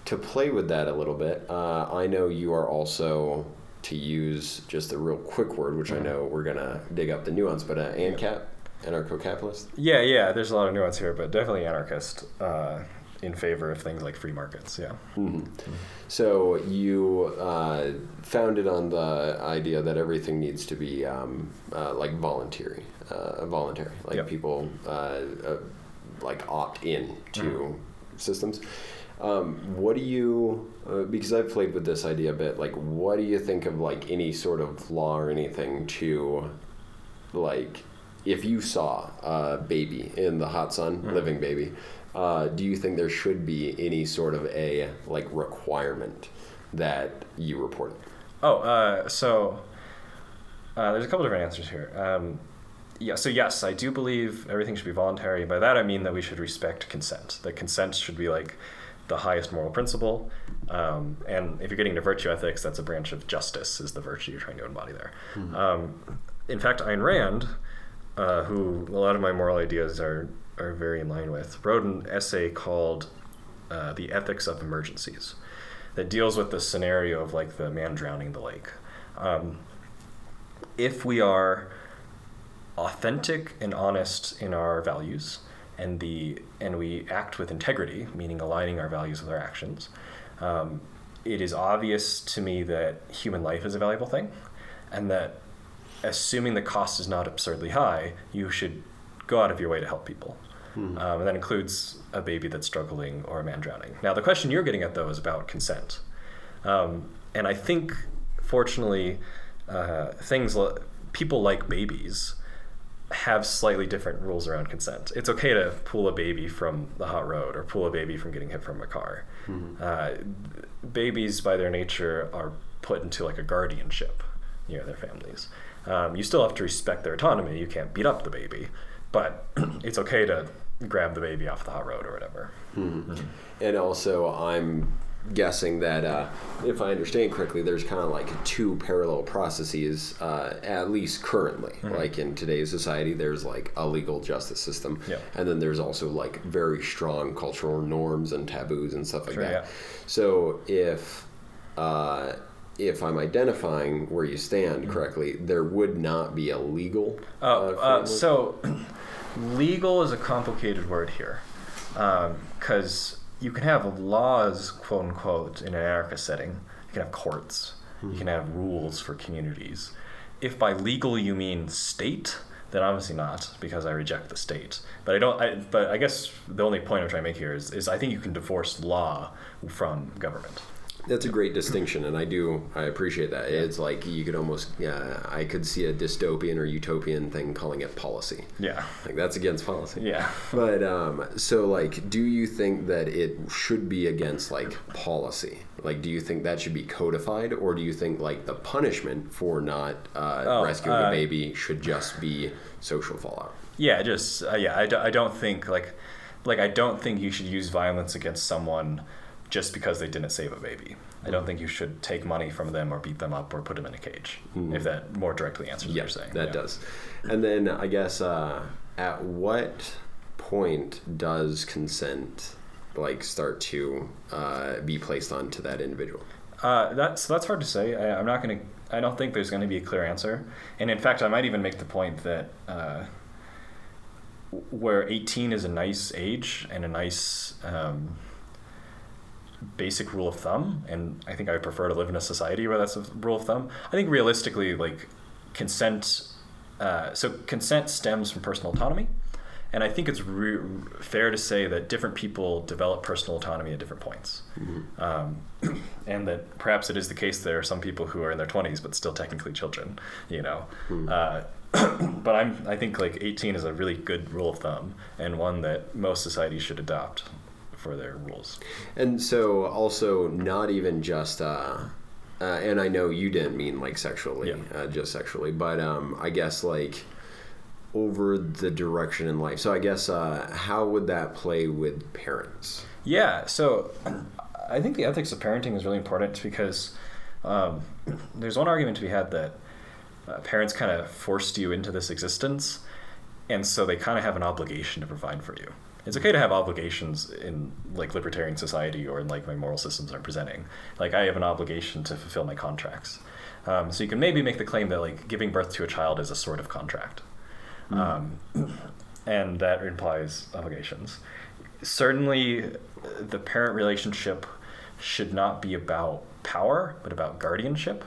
To play with that a little bit, uh, I know you are also to use just a real quick word, which I know we're gonna dig up the nuance, but uh, ANCAP, anarcho-capitalist. Yeah, yeah. There's a lot of nuance here, but definitely anarchist uh, in favor of things like free markets. Yeah. hmm So you uh, founded on the idea that everything needs to be um, uh, like voluntary, uh, voluntary, like Yep. people uh, uh, like opt in to systems. Um, what do you? Uh, because I've played with this idea a bit. Like, what do you think of like any sort of law or anything to, like, if you saw a baby in the hot sun, living baby, uh, do you think there should be any sort of a like requirement that you report? Oh, uh, so uh, there's a couple different answers here. Um, yeah, so yes, I do believe everything should be voluntary. By that I mean that we should respect consent. That consent should be like the highest moral principle. Um, and if you're getting into virtue ethics, that's a branch of justice, is the virtue you're trying to embody there. Um, in fact, Ayn Rand, uh, who a lot of my moral ideas are, are very in line with, wrote an essay called uh, The Ethics of Emergencies that deals with the scenario of like the man drowning in the lake. Um, if we are authentic and honest in our values and the and we act with integrity meaning aligning our values with our actions. Um, it is obvious to me that human life is a valuable thing and that assuming the cost is not absurdly high you should go out of your way to help people. Um, and that includes a baby that's struggling or a man drowning. Now the question you're getting at though is about consent. Um, and I think, fortunately, uh, things li- people like babies have slightly different rules around consent. It's okay to pull a baby from the hot road or pull a baby from getting hit from a car. Uh, babies, by their nature, are put into like a guardianship near their families. Um, you still have to respect their autonomy. You can't beat up the baby, but it's okay to grab the baby off the hot road or whatever. And also, I'm guessing that uh, if I understand correctly, there's kind of like two parallel processes, uh, at least currently. Like in today's society, there's like a legal justice system, Yeah. and then there's also like very strong cultural norms and taboos and stuff like Sure, that. yeah. So if uh, if I'm identifying where you stand correctly, there would not be a legal. Oh, uh, uh, so legal is a complicated word here, because you can have laws, quote unquote, in an anarchist setting. You can have courts. You hmm. can have rules for communities. If by legal you mean state, then obviously not, because I reject the state. But I don't. I, but I guess the only point I'm trying to make here is, is I think you can divorce law from government. That's a great distinction, and I do I appreciate that. It's like you could almost yeah, I could see a dystopian or utopian thing calling it policy. Yeah. Like that's against policy. Yeah. But um, so like, do you think that it should be against like policy? Like, do you think that should be codified, or do you think like the punishment for not uh, Oh, rescuing uh, a baby should just be social fallout? Yeah, just uh, yeah. I, I don't think like like I don't think you should use violence against someone just because they didn't save a baby. I don't think you should take money from them or beat them up or put them in a cage. If that more directly answers what you're saying. that yeah. does. And then I guess uh, at what point does consent like start to uh, be placed onto that individual? Uh, that's that's hard to say. I, I'm not gonna. I don't think there's going to be a clear answer. And in fact, I might even make the point that uh, where 18 is a nice age and a nice um, basic rule of thumb, and I think I would prefer to live in a society where that's a rule of thumb. I think realistically, like consent. Uh, so consent stems from personal autonomy. And I think it's re- fair to say that different people develop personal autonomy at different points. Um, and that perhaps it is the case there are some people who are in their 20s but still technically children, you know. Uh, but I'm, I think like 18 is a really good rule of thumb and one that most societies should adopt for their rules. And so also not even just. Uh, uh, and I know you didn't mean like sexually, Yeah. uh, just sexually, but um, I guess like over the direction in life. So I guess uh, how would that play with parents? Yeah, so I think the ethics of parenting is really important because um, there's one argument to be had that uh, parents kind of forced you into this existence, and so they kind of have an obligation to provide for you. It's okay to have obligations in like libertarian society or in like my moral systems I'm presenting. Like I have an obligation to fulfill my contracts. Um, so you can maybe make the claim that like giving birth to a child is a sort of contract, um, and that implies obligations. Certainly, the parent relationship should not be about power, but about guardianship.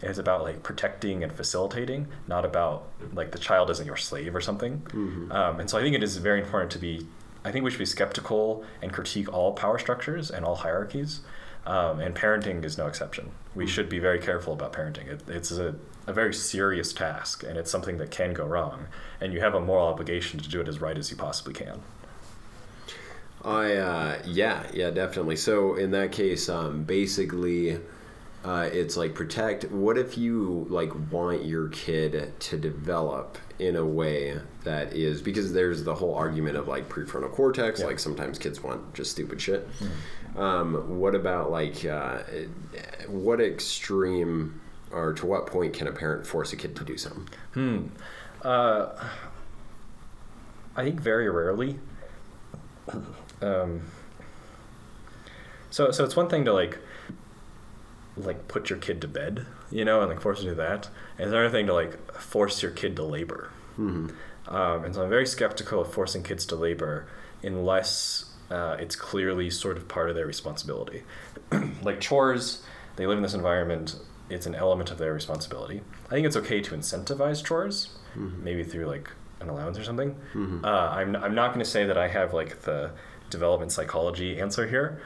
It is about like protecting and facilitating, not about like the child isn't your slave or something. Um, and so I think it is very important to be. I think we should be skeptical and critique all power structures and all hierarchies. Um, and parenting is no exception. We should be very careful about parenting. It, it's a, a very serious task, and it's something that can go wrong. And you have a moral obligation to do it as right as you possibly can. I uh, yeah yeah definitely. So in that case, um, basically, uh, it's like protect. What if you like want your kid to develop in a way that is because there's the whole argument of like prefrontal cortex. Yeah. Like sometimes kids want just stupid shit. Um, what about like uh, what extreme or to what point can a parent force a kid to do something? Hmm. Uh, I think very rarely. Um, so, so it's one thing to like, like put your kid to bed, you know, and like force them to do that. And it's another thing to like force your kid to labor. Um, and so I'm very skeptical of forcing kids to labor unless uh, it's clearly sort of part of their responsibility. like chores, they live in this environment, it's an element of their responsibility. I think it's okay to incentivize chores, maybe through like an allowance or something. Uh, I'm, I'm not going to say that I have like the development psychology answer here.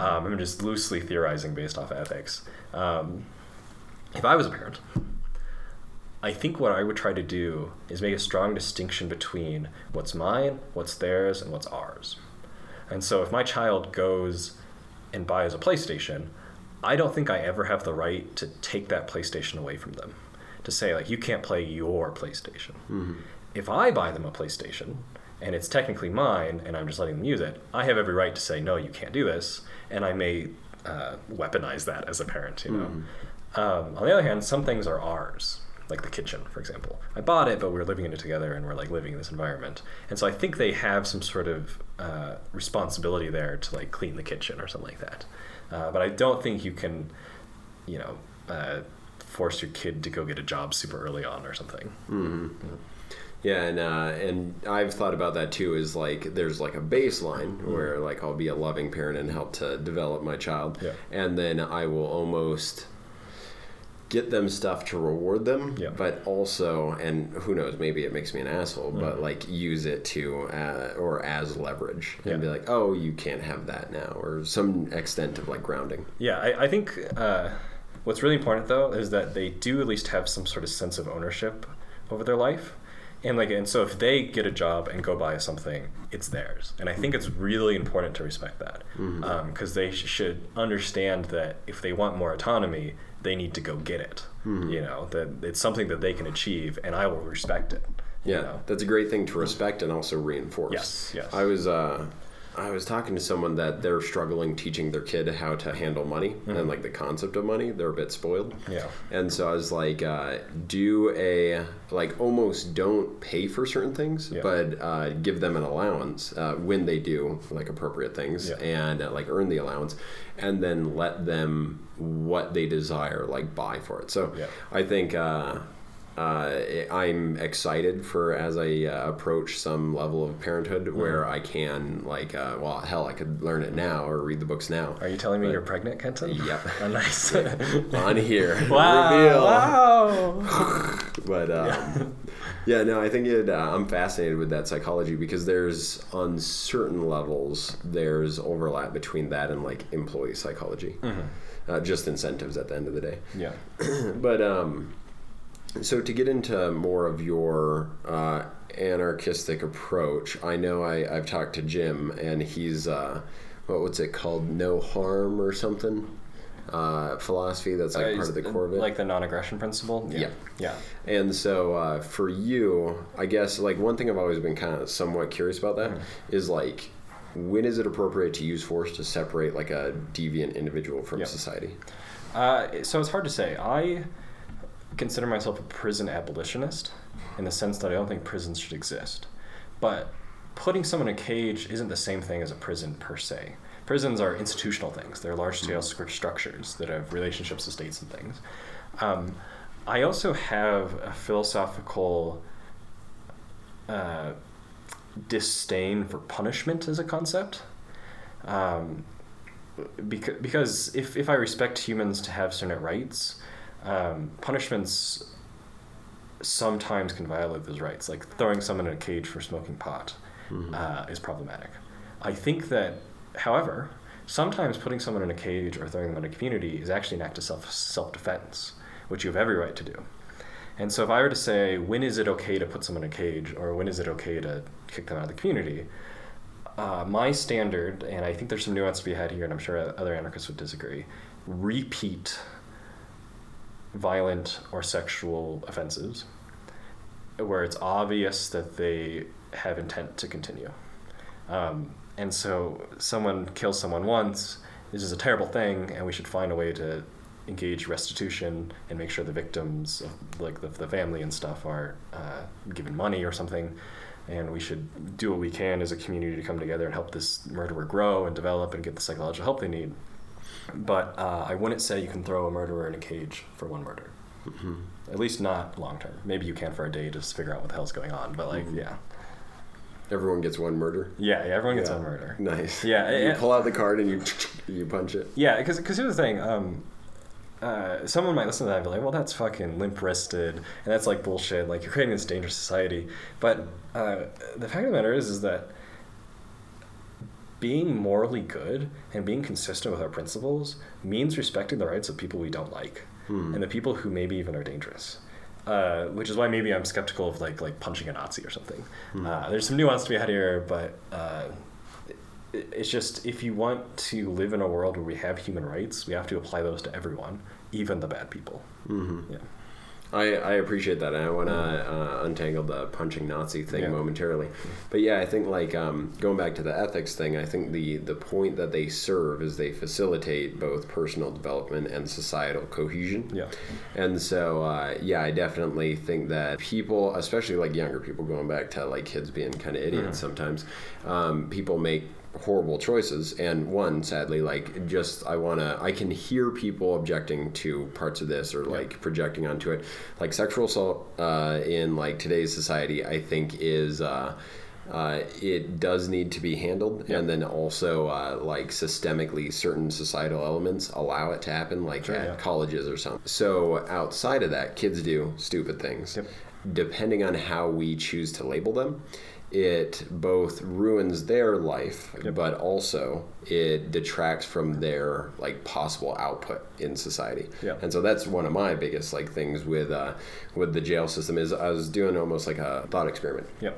Um, I'm just loosely theorizing based off ethics. Um, if I was a parent, I think what I would try to do is make a strong distinction between what's mine, what's theirs, and what's ours. And so if my child goes and buys a PlayStation, I don't think I ever have the right to take that PlayStation away from them. To say, like, you can't play your PlayStation. If I buy them a PlayStation and it's technically mine and I'm just letting them use it, I have every right to say, no, you can't do this. And I may uh, weaponize that as a parent, you know. Um, on the other hand, some things are ours, like the kitchen, for example. I bought it, but we're living in it together, and we're like living in this environment. And so I think they have some sort of uh, responsibility there to like clean the kitchen or something like that. Uh, but I don't think you can, you know, uh, force your kid to go get a job super early on or something. Yeah, and uh, and I've thought about that too. Is like there's like a baseline where like I'll be a loving parent and help to develop my child, Yeah. and then I will almost get them stuff to reward them, Yeah. but also, and who knows, maybe it makes me an asshole, Mm. but like use it to uh, or as leverage Yeah. and be like, oh, you can't have that now, or some extent of like grounding. Yeah, I, I think uh, what's really important though is that they do at least have some sort of sense of ownership over their life, and like, and so if they get a job and go buy something, it's theirs. And I think it's really important to respect that mm-hmm. um, because they sh- should understand that if they want more autonomy, they need to go get it. Mm-hmm. You know that it's something that they can achieve, and I will respect it. you Yeah, know? that's a great thing to respect and also reinforce. Yes, yes. I was uh, I was talking to someone that they're struggling teaching their kid how to handle money and like the concept of money. They're a bit spoiled. Mm-hmm. Yeah. And so I was like, uh, do a like almost don't pay for certain things, Yeah. but uh, give them an allowance uh, when they do like appropriate things Yeah. and uh, like earn the allowance, and then let them what they desire like buy for it. So Yeah. I think. Uh, I'm excited for as I uh, approach some level of parenthood Mm-hmm. where I can like, uh, well, hell, I could learn it now or read the books now. Are you telling me you're pregnant, Kenton? Yep. oh, nice. On here, wow. reveal. Wow. But um, yeah. no, I think it. Uh, I'm fascinated with that psychology because there's on certain levels there's overlap between that and like employee psychology, uh, just incentives at the end of the day. yeah. But um, so to get into more of your uh, anarchistic approach, I know I, I've talked to Jim and he's uh, what what's it called? No harm or something. Uh, philosophy that's like Uh, part of the core of it. Like the non-aggression principle. Yeah. Yeah. And so uh, for you, I guess like one thing I've always been kind of somewhat curious about that is Mm. like when is it appropriate to use force to separate like a deviant individual from Yeah. society? Uh, so it's hard to say. I consider myself a prison abolitionist in the sense that I don't think prisons should exist. But putting someone in a cage isn't the same thing as a prison per se. prisons are institutional things. They're large scale structures that have relationships to states and things. Um, I also have a philosophical uh, disdain for punishment as a concept. Um, because, because if, if I respect humans to have certain rights, um, punishments sometimes can violate those rights. Like throwing someone in a cage for smoking pot mm-hmm. uh, is problematic. I think that, however, sometimes putting someone in a cage or throwing them in a community is actually an act of self self defense, which you have every right to do. And so, if I were to say, when is it okay to put someone in a cage, or when is it okay to kick them out of the community, uh, my standard, and I think there's some nuance to be had here, and I'm sure other anarchists would disagree, repeat violent or sexual offenses where it's obvious that they have intent to continue. Um, and so someone kills someone once, this is a terrible thing, and we should find a way to engage restitution and make sure the victims, like the, the family and stuff, are uh, given money or something. And we should do what we can as a community to come together and help this murderer grow and develop and get the psychological help they need. But uh, I wouldn't say you can throw a murderer in a cage for one murder. Mm-hmm. At least not long term. Maybe you can for a day just to figure out what the hell's going on. But like, mm-hmm. yeah. Everyone gets one murder. Yeah, yeah everyone gets yeah. one murder. Nice. Yeah, you pull out the card and you you punch it. Yeah, because because here's the thing. Um, uh, someone might listen to that and be like, "Well, that's fucking limp-wristed, and that's like bullshit. Like you're creating this dangerous society." But uh, the fact of the matter is, is that being morally good and being consistent with our principles means respecting the rights of people we don't like hmm. and the people who maybe even are dangerous. Uh, which is why maybe I'm skeptical of like like punching a Nazi or something. Hmm. Uh, there's some nuance to be had here, but uh, it, it's just if you want to live in a world where we have human rights, we have to apply those to everyone, even the bad people. Mm-hmm. Yeah. I, I appreciate that. And I want to uh, untangle the punching Nazi thing yeah. momentarily, but yeah, I think like um, going back to the ethics thing, I think the the point that they serve is they facilitate both personal development and societal cohesion. Yeah, and so uh, yeah, I definitely think that people, especially like younger people, going back to like kids being kind of idiots mm-hmm. sometimes, um, people make horrible choices and one sadly like just i want to i can hear people objecting to parts of this or like yeah. projecting onto it like sexual assault uh, in like today's society i think is uh, uh, it does need to be handled, yeah. and then also uh, like systemically, certain societal elements allow it to happen, like sure, at yeah. colleges or something. So outside of that, kids do stupid things. Yep. Depending on how we choose to label them, it both ruins their life yep. but also it detracts from their like possible output in society yep. and so that's one of my biggest like things with uh with the jail system is i was doing almost like a thought experiment yep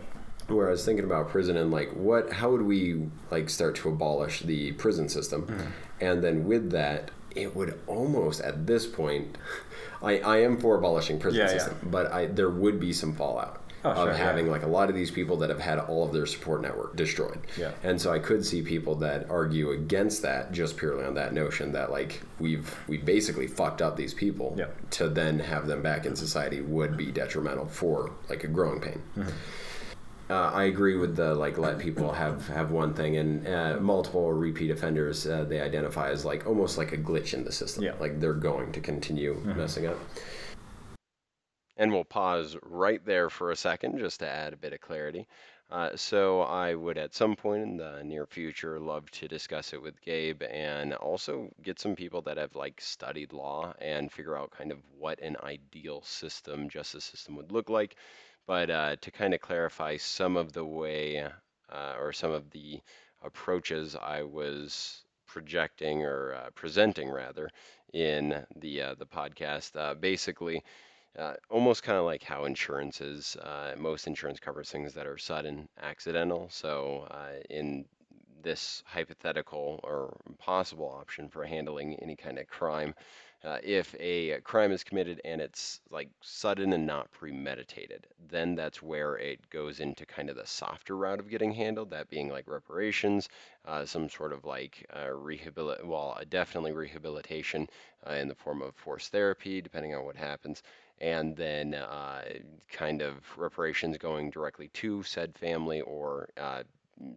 where I was thinking about prison and like what how would we like start to abolish the prison system mm-hmm. and then with that it would almost at this point I, I am for abolishing prison yeah, system yeah. but I there would be some fallout oh, of sure, having yeah. like a lot of these people that have had all of their support network destroyed. Yeah. And so I could see people that argue against that just purely on that notion that like we've we basically fucked up these people yeah. to then have them back in society would be detrimental for like a growing pain. Mm-hmm. Uh, I agree with the like let people have have one thing and uh, multiple repeat offenders uh, they identify as like almost like a glitch in the system. Yeah. Like they're going to continue mm-hmm. messing up. And we'll pause right there for a second just to add a bit of clarity. Uh, so I would at some point in the near future love to discuss it with Gabe and also get some people that have like studied law and figure out kind of what an ideal system, justice system would look like. But uh, to kind of clarify some of the way uh, or some of the approaches I was projecting or uh, presenting rather in the uh, the podcast, uh, basically uh, almost kind of like how insurance is. Uh, most insurance covers things that are sudden, accidental. So, uh, in this hypothetical or possible option for handling any kind of crime, uh, if a crime is committed and it's like sudden and not premeditated, then that's where it goes into kind of the softer route of getting handled, that being like reparations, uh, some sort of like uh, rehabilit, well, definitely rehabilitation in the form of forced therapy, depending on what happens and then uh, kind of reparations going directly to said family or uh,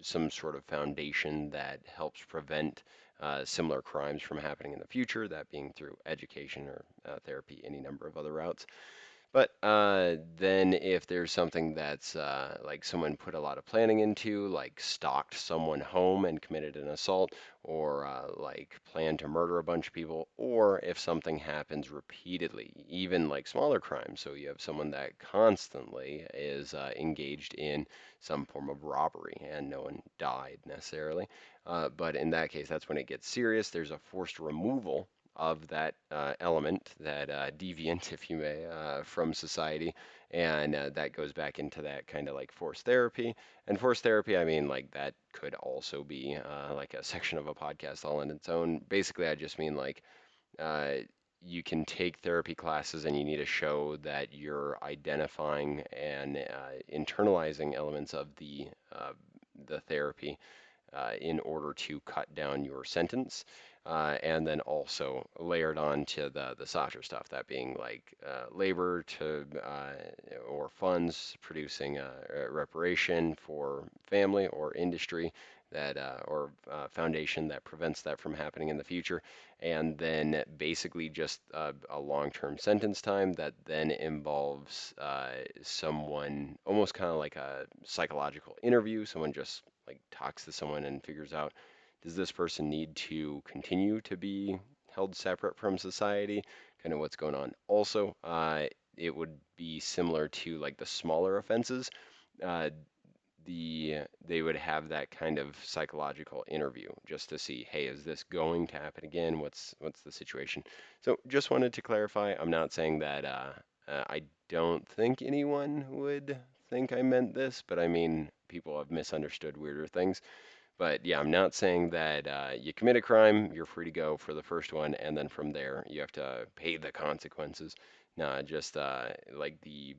some sort of foundation that helps prevent uh, similar crimes from happening in the future, that being through education or uh, therapy, any number of other routes. But uh, then, if there's something that's uh, like someone put a lot of planning into, like stalked someone home and committed an assault, or uh, like plan to murder a bunch of people, or if something happens repeatedly, even like smaller crimes. So you have someone that constantly is uh, engaged in some form of robbery and no one died necessarily. Uh, but in that case, that's when it gets serious. There's a forced removal of that uh, element, that uh, deviant, if you may, uh, from society. And uh, that goes back into that kind of like forced therapy. And forced therapy, I mean, like that could also be uh, like a section of a podcast all in its own. Basically, I just mean like uh, you can take therapy classes and you need to show that you're identifying and internalizing elements of the the therapy uh, in order to cut down your sentence. Uh, and then also layered on to the, the softer stuff, that being like uh, labor to uh, or funds producing a, reparation for family or industry that uh, or uh, foundation that prevents that from happening in the future, and then basically just a long-term sentence time that then involves someone almost kind of like a psychological interview, someone just like talks to someone and figures out does this person need to continue to be held separate from society? Kind of what's going on. Also uh, it would be similar to like the smaller offenses. Uh, the they would have that kind of psychological interview just to see hey is this going to happen again? What's what's the situation? So just wanted to clarify i'm not saying that uh, uh i don't think anyone would think i meant this but i mean people have misunderstood weirder things. But yeah, I'm not saying that uh, you commit a crime, you're free to go for the first one, and then from there you have to pay the consequences. Just uh, like the,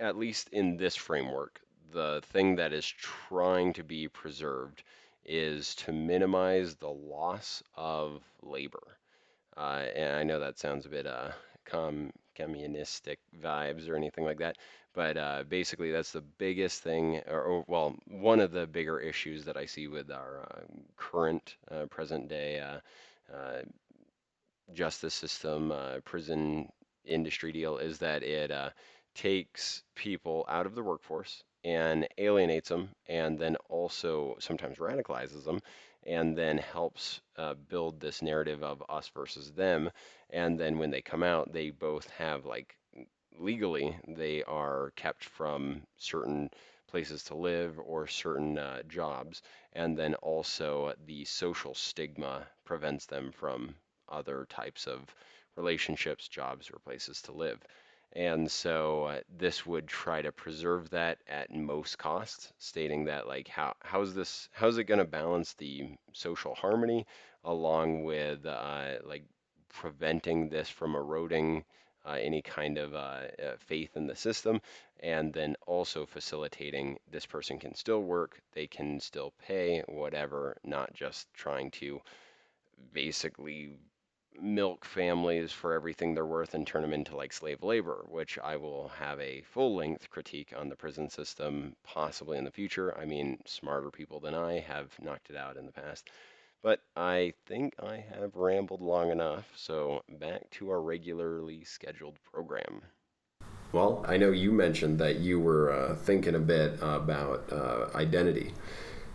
at least in this framework, the thing that is trying to be preserved is to minimize the loss of labor. Uh, and I know that sounds a bit uh, com- communistic vibes or anything like that, but uh, basically, that's the biggest thing, or, or, well, one of the bigger issues that I see with our uh, current, uh, present day uh, uh, justice system, prison industry deal is that it takes people out of the workforce and alienates them, and then also sometimes radicalizes them, and then helps uh, build this narrative of us versus them. And then when they come out, they both have like legally they are kept from certain places to live or certain uh, jobs, and then also the social stigma prevents them from other types of relationships, jobs, or places to live. And so uh, this would try to preserve that at most cost, stating that like how how's this how's it going to balance the social harmony along with uh, like preventing this from eroding uh, any kind of uh, uh, faith in the system, and then also facilitating this person can still work, they can still pay whatever, not just trying to basically milk families for everything they're worth and turn them into like slave labor, which I will have a full length critique on the prison system possibly in the future. I mean, smarter people than I have knocked it out in the past. But I think I have rambled long enough, so back to our regularly scheduled program. Well, I know you mentioned that you were uh, thinking a bit about uh, identity.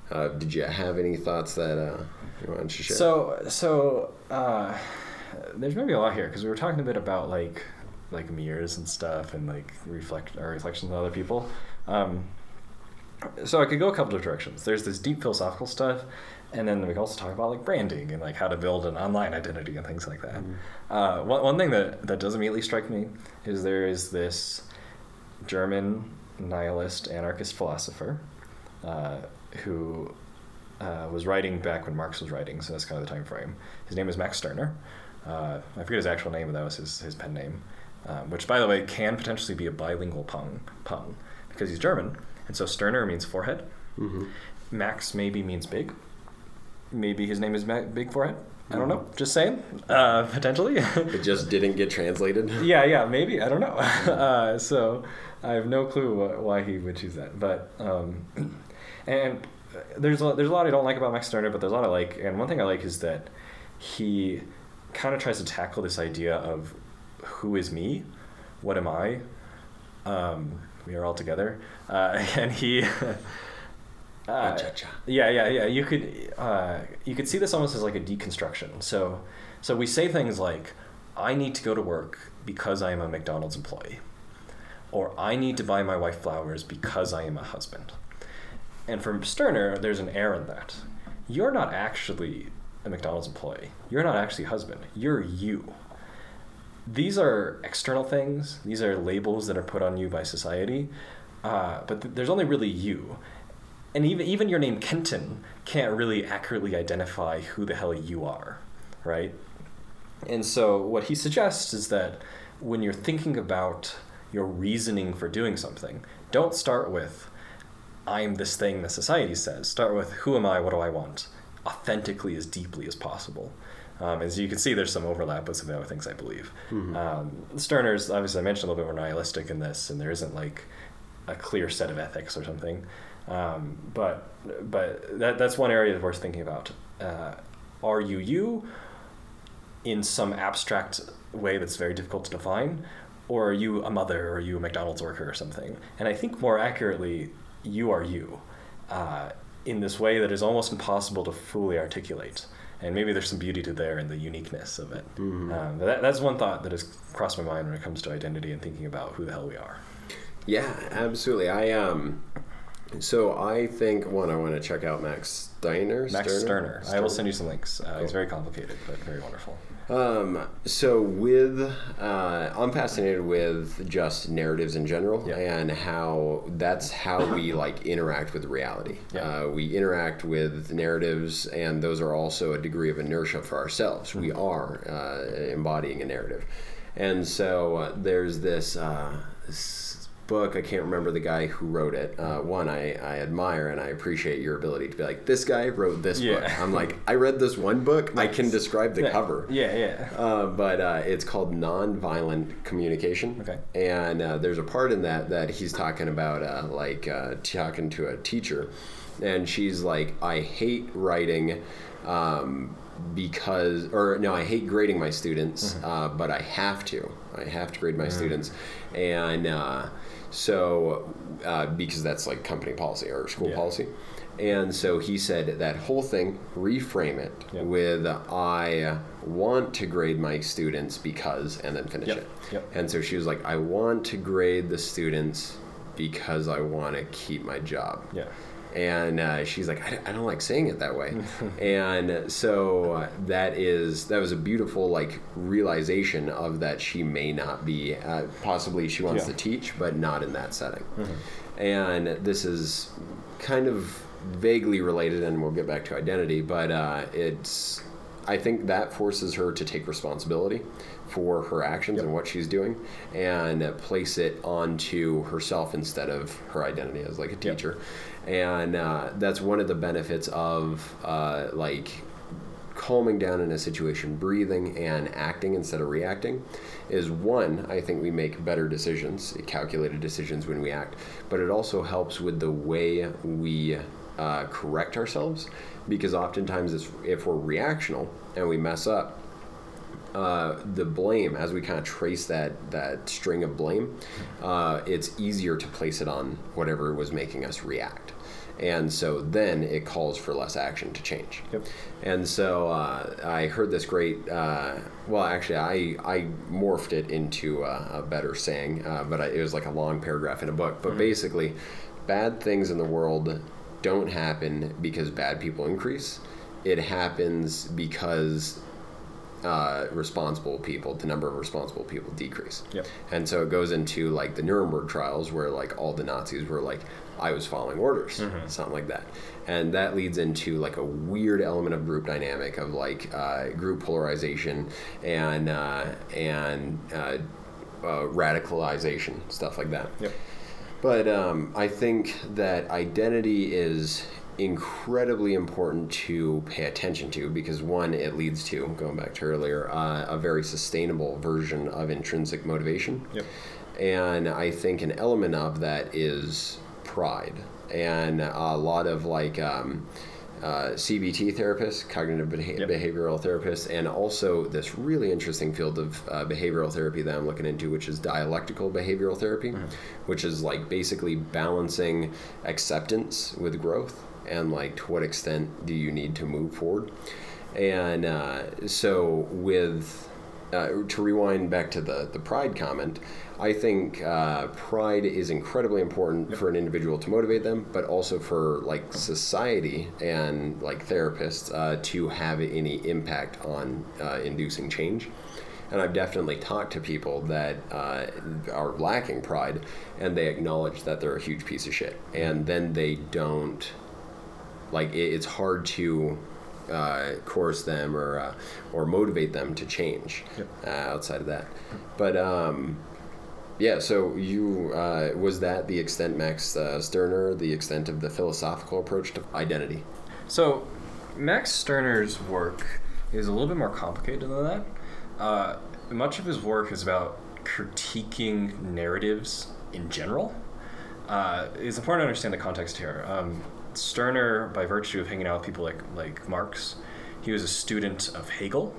Uh, did you have any thoughts that uh, you wanted to share? So, so uh, there's maybe a lot here because we were talking a bit about like like mirrors and stuff and like reflect or reflections of other people. Um, so I could go a couple of directions. There's this deep philosophical stuff, and then we can also talk about like branding and like how to build an online identity and things like that. Mm-hmm. Uh, one, one thing that, that does immediately strike me is there is this German nihilist anarchist philosopher uh, who uh, was writing back when Marx was writing, so that's kind of the time frame. His name is Max Stirner. Uh, I forget his actual name, but that was his, his pen name, um, which, by the way, can potentially be a bilingual pun, pun because he's German, and so sterner means forehead. Mm-hmm. Max maybe means big, maybe his name is Ma- Big Forehead. I don't know. Just saying. Uh, potentially. It just didn't get translated. yeah, yeah, maybe. I don't know. uh, so I have no clue wh- why he would choose that. But um, and there's a, there's a lot I don't like about Max Stirner, but there's a lot I like. And one thing I like is that he kind of tries to tackle this idea of who is me, what am I. Um, we are all together, uh, and he. Uh, yeah, yeah, yeah. You could uh, you could see this almost as like a deconstruction. So so we say things like, "I need to go to work because I am a McDonald's employee," or "I need to buy my wife flowers because I am a husband." And from Stirner, there's an error in that. You're not actually a McDonald's employee. You're not actually a husband. You're you. These are external things. These are labels that are put on you by society. Uh, but th- there's only really you and even even your name Kenton can't really accurately identify who the hell you are, right? And so what he suggests is that when you're thinking about your reasoning for doing something, don't start with I'm this thing that society says. Start with who am I? What do I want? Authentically as deeply as possible. Um, as you can see, there's some overlap with some of the other things I believe. Um, Stirner's obviously I mentioned a little bit more nihilistic in this, and there isn't like a clear set of ethics or something. Um, but but that, that's one area that worth thinking about. Uh, are you you in some abstract way that's very difficult to define, or are you a mother, or are you a McDonald's worker or something? And I think more accurately, you are you uh, in this way that is almost impossible to fully articulate. And maybe there's some beauty to there in the uniqueness of it. Um, but that, that's one thought that has crossed my mind when it comes to identity and thinking about who the hell we are. Yeah, absolutely. I um, so I think one I want to check out Max Steiner. Max Stirner. I will send you some links. Uh, He's very complicated, but very wonderful. Um, so with uh, I'm fascinated with just narratives in general Yeah. and how that's how we like interact with reality. Yeah. Uh, we interact with narratives, and those are also a degree of inertia for ourselves. We Mm-hmm. are uh, embodying a narrative, and so uh, there's this. Uh, this book i can't remember the guy who wrote it. Uh, one I, I admire and i appreciate your ability to be like this guy wrote this book. I'm like i read this one book i can describe the Yeah, cover. Yeah, yeah. uh, but uh, it's called nonviolent communication. Okay. And uh, there's a part in that that he's talking about, uh, like uh, talking to a teacher, and she's like, "I hate writing." Um, because or no i hate grading my students uh, but i have to. I have to grade my students. And uh, so uh, because that's like company policy or school Yeah. policy and so he said that whole thing reframe it Yep. with i want to grade my students because and then finish Yep, it yep. and so she was like i want to grade the students because i want to keep my job Yeah. And uh, she's like I don't, I don't like saying it that way. And so uh, that is that was a beautiful like realization of that she may not be uh, possibly she wants Yeah. to teach but not in that setting. And this is kind of vaguely related and we'll get back to identity but uh, it's i think that forces her to take responsibility for her actions and what she's doing and place it onto herself instead of her identity as like a Yep. And uh, that's one of the benefits of uh, like calming down in a situation breathing and acting instead of reacting is one i think we make better decisions calculated decisions when we act but it also helps with the way we uh, correct ourselves because oftentimes if we're reactional and we mess up uh, the blame as we kind of trace that that string of blame uh, it's easier to place it on whatever was making us react and so then it calls for less action to change Yep. and so uh, i heard this great uh, well actually i i morphed it into a, a better saying uh, but I, it was like a long paragraph in a book but basically bad things in the world don't happen because bad people increase it happens because uh, responsible people, the number of responsible people decrease. Yep. And so it goes into like the Nuremberg trials where like all the Nazis were like, I was following orders, something like that. And that leads into like a weird element of group dynamic of like uh, group polarization and uh, and uh, uh, radicalization, stuff like that. Yep. But um, I think that identity is incredibly important to pay attention to because one, it leads to going back to earlier uh, a very sustainable version of intrinsic motivation. Yep. And I think an element of that is pride. And a lot of like um, uh, CBT therapists, cognitive beha- Yep. behavioral therapists, and also this really interesting field of uh, behavioral therapy that I'm looking into, which is dialectical behavioral therapy, which is like basically balancing acceptance with growth and like to what extent do you need to move forward. And uh, so with uh, to rewind back to the, the pride comment, I think uh, pride is incredibly important for an individual to motivate them, but also for like society and like therapists uh, to have any impact on uh, inducing change. And I've definitely talked to people that uh, are lacking pride, and they acknowledge that they're a huge piece of shit, and then they don't like it, it's hard to uh, coerce them or uh, or motivate them to change Yep. uh, outside of that. But um, yeah, so you uh, was that the extent, Max uh, Stirner, the extent of the philosophical approach to identity? So, Max Stirner's work is a little bit more complicated than that. Uh, much of his work is about critiquing narratives in general. Uh, it's important to understand the context here. Um, Stirner, by virtue of hanging out with people like like Marx, he was a student of Hegel,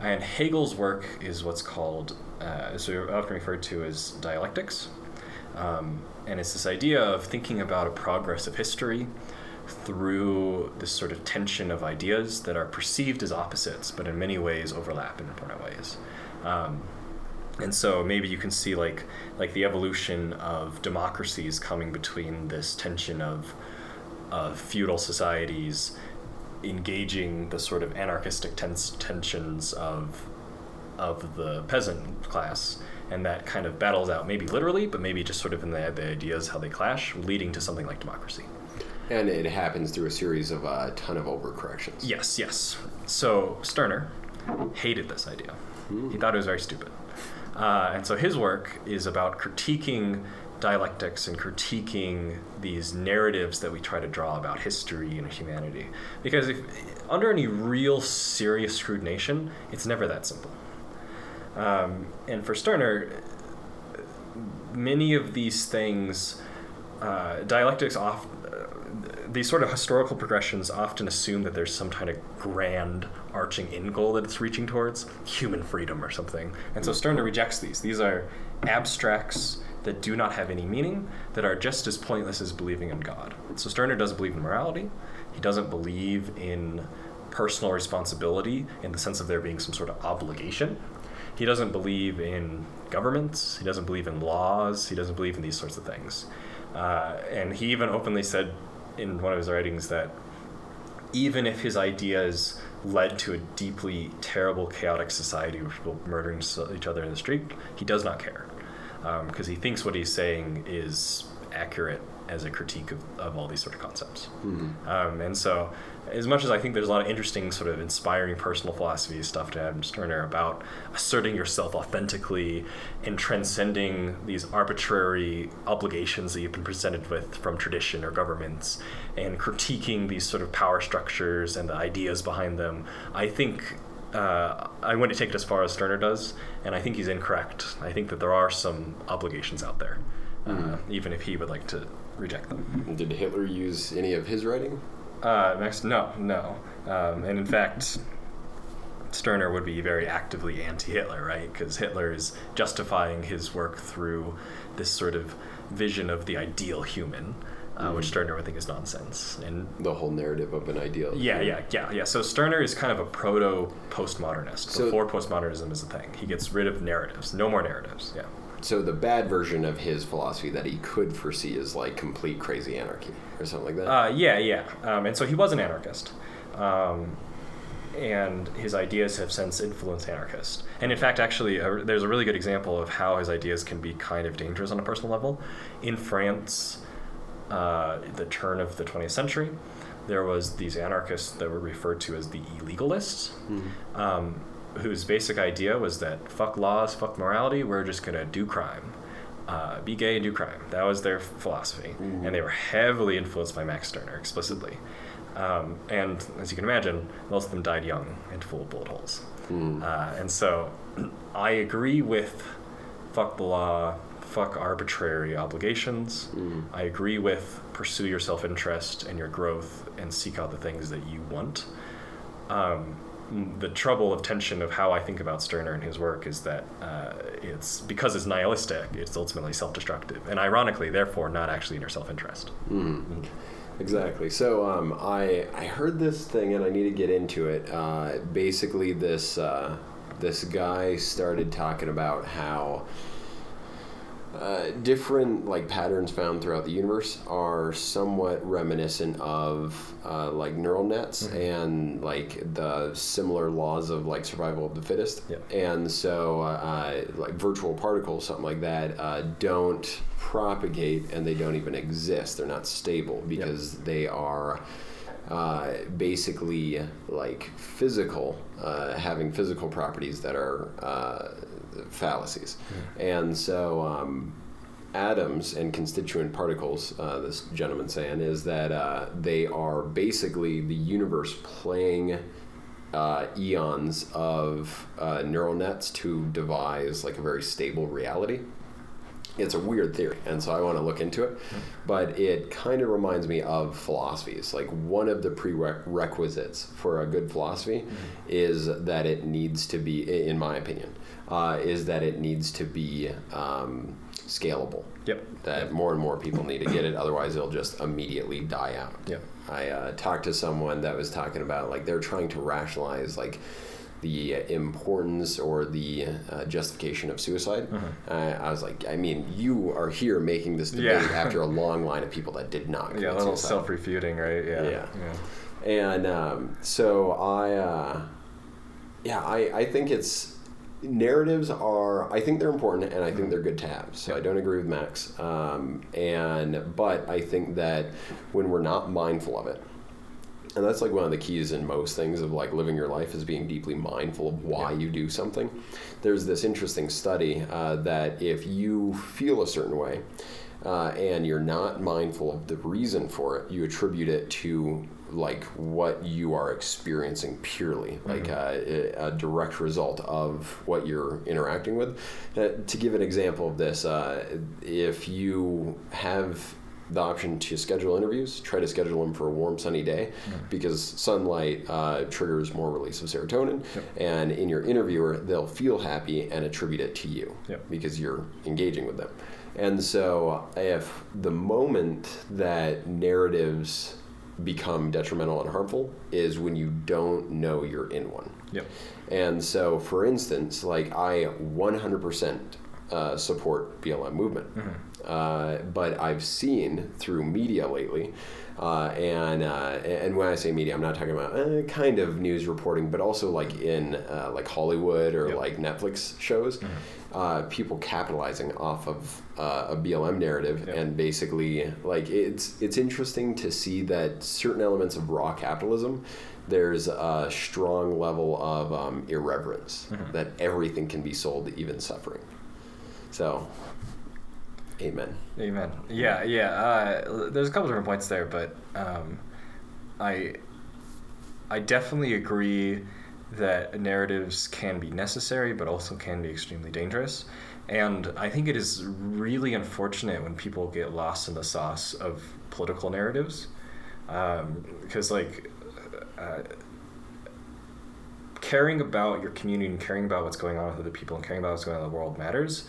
and Hegel's work is what's called, uh, so often referred to as dialectics. Um, and it's this idea of thinking about a progress of history through this sort of tension of ideas that are perceived as opposites, but in many ways overlap in important ways. Um, and so maybe you can see like like the evolution of democracies coming between this tension of of feudal societies engaging the sort of anarchistic tens- tensions of of the peasant class. And that kind of battles out maybe literally but maybe just sort of in the, the ideas how they clash leading to something like democracy. And it happens through a series of a ton of overcorrections. yes yes. So Stirner hated this idea. He thought it was very stupid. Uh, and so his work is about critiquing dialectics and critiquing these narratives that we try to draw about history and humanity because if under any real serious scrutination it's never that simple um, and for Stirner, many of these things, uh, dialectics off, uh, these sort of historical progressions often assume that there's some kind of grand arching end goal that it's reaching towards, human freedom or something. And so Stirner rejects these. These are abstracts that do not have any meaning, that are just as pointless as believing in God. So Stirner doesn't believe in morality. He doesn't believe in personal responsibility in the sense of there being some sort of obligation. He doesn't believe in governments. He doesn't believe in laws. He doesn't believe in these sorts of things. Uh, and he even openly said in one of his writings that even if his ideas led to a deeply terrible, chaotic society with people murdering each other in the street, he does not care. Because he thinks what he's saying is accurate as a critique of, of all these sort of concepts. Um, and so, as much as I think there's a lot of interesting, sort of inspiring personal philosophy stuff to Adam Stirner about asserting yourself authentically and transcending these arbitrary obligations that you've been presented with from tradition or governments and critiquing these sort of power structures and the ideas behind them, I think. Uh, I wouldn't take it as far as Stirner does, and I think he's incorrect. I think that there are some obligations out there, uh, even if he would like to reject them. Did Hitler use any of his writing? Uh, Max, no, no. Um, and in fact, Stirner would be very actively anti-Hitler, right? Because Hitler is justifying his work through this sort of vision of the ideal human, uh, which Stirner would think is nonsense. And The whole narrative of an ideal. yeah, yeah, yeah, yeah. So Stirner is kind of a proto-postmodernist So- before postmodernism is a thing. He gets rid of narratives, no more narratives. Yeah. So the bad version of his philosophy that he could foresee is like complete crazy anarchy or something like that. Uh, yeah, yeah. Um, and so he was an anarchist. Um, and his ideas have since influenced anarchists. And in fact, actually, uh, there's a really good example of how his ideas can be kind of dangerous on a personal level. In France, uh, the turn of the 20th century, there was these anarchists that were referred to as the illegalists, um, whose basic idea was that fuck laws, fuck morality, we're just gonna do crime. uh, be gay and do crime. That was their philosophy, and they were heavily influenced by Max Stirner explicitly. Um, and as you can imagine, most of them died young and full of bullet holes. Uh, and so, I agree with fuck the law, fuck arbitrary obligations. I agree with pursue your self interest and your growth and seek out the things that you want. Um, the trouble of tension of how I think about Stirner and his work is that uh, it's because it's nihilistic, it's ultimately self destructive, and ironically, therefore, not actually in your self interest. Exactly. So um, I I heard this thing and I need to get into it. Uh, basically, this uh, this guy started talking about how uh, different like patterns found throughout the universe are somewhat reminiscent of uh, like neural nets and like the similar laws of like survival of the fittest. Yep. And so uh, like virtual particles, something like that, uh, don't propagate and they don't even exist. They're not stable because they are uh, basically like physical, uh, having physical properties that are uh, fallacies. And so um, atoms and constituent particles, uh, this gentleman saying, is that uh, they are basically the universe playing uh, eons of uh, neural nets to devise like a very stable reality. It's a weird theory and so i want to look into it. But it kind of reminds me of philosophies. Like one of the prerequisites for a good philosophy is that it needs to be in my opinion uh, is that it needs to be um, scalable Yep. that more and more people need to get it otherwise it'll just immediately die out Yep. i uh, talked to someone that was talking about like they're trying to rationalize like the importance or the uh, justification of suicide. Uh, I was like, I mean, you are here making this debate Yeah. after a long line of people that did not. Yeah, a little self refuting, right? Yeah. Yeah. And um, so I, uh, yeah, I, I think it's narratives are I think they're important and I think they're good to have. So I don't agree with Max. Um, and but I think that when we're not mindful of it, and that's like one of the keys in most things of like living your life is being deeply mindful of why you do something. There's this interesting study uh, that if you feel a certain way uh, and you're not mindful of the reason for it, you attribute it to like what you are experiencing purely, like uh, a direct result of what you're interacting with. Uh, to give an example of this, uh, if you have the option to schedule interviews. Try to schedule them for a warm, sunny day because sunlight uh, triggers more release of serotonin. And in your interviewer, they'll feel happy and attribute it to you Yep. because you're engaging with them. And so, if the moment that narratives become detrimental and harmful is when you don't know you're in one. Yep. And so, for instance, like I 100% uh, support BLM movement, uh, but I've seen through media lately, uh, and uh, and when I say media, I'm not talking about uh, kind of news reporting, but also like in uh, like Hollywood or Yep. like Netflix shows, uh, people capitalizing off of uh, a BLM narrative, Yep. and basically like it's it's interesting to see that certain elements of raw capitalism there's a strong level of um, irreverence that everything can be sold, even suffering. So, amen. Amen. Yeah, yeah. Uh, there's a couple different points there, but um, I I definitely agree that narratives can be necessary, but also can be extremely dangerous. And I think it is really unfortunate when people get lost in the sauce of political narratives, because like. Uh, caring about your community and caring about what's going on with other people and caring about what's going on in the world matters.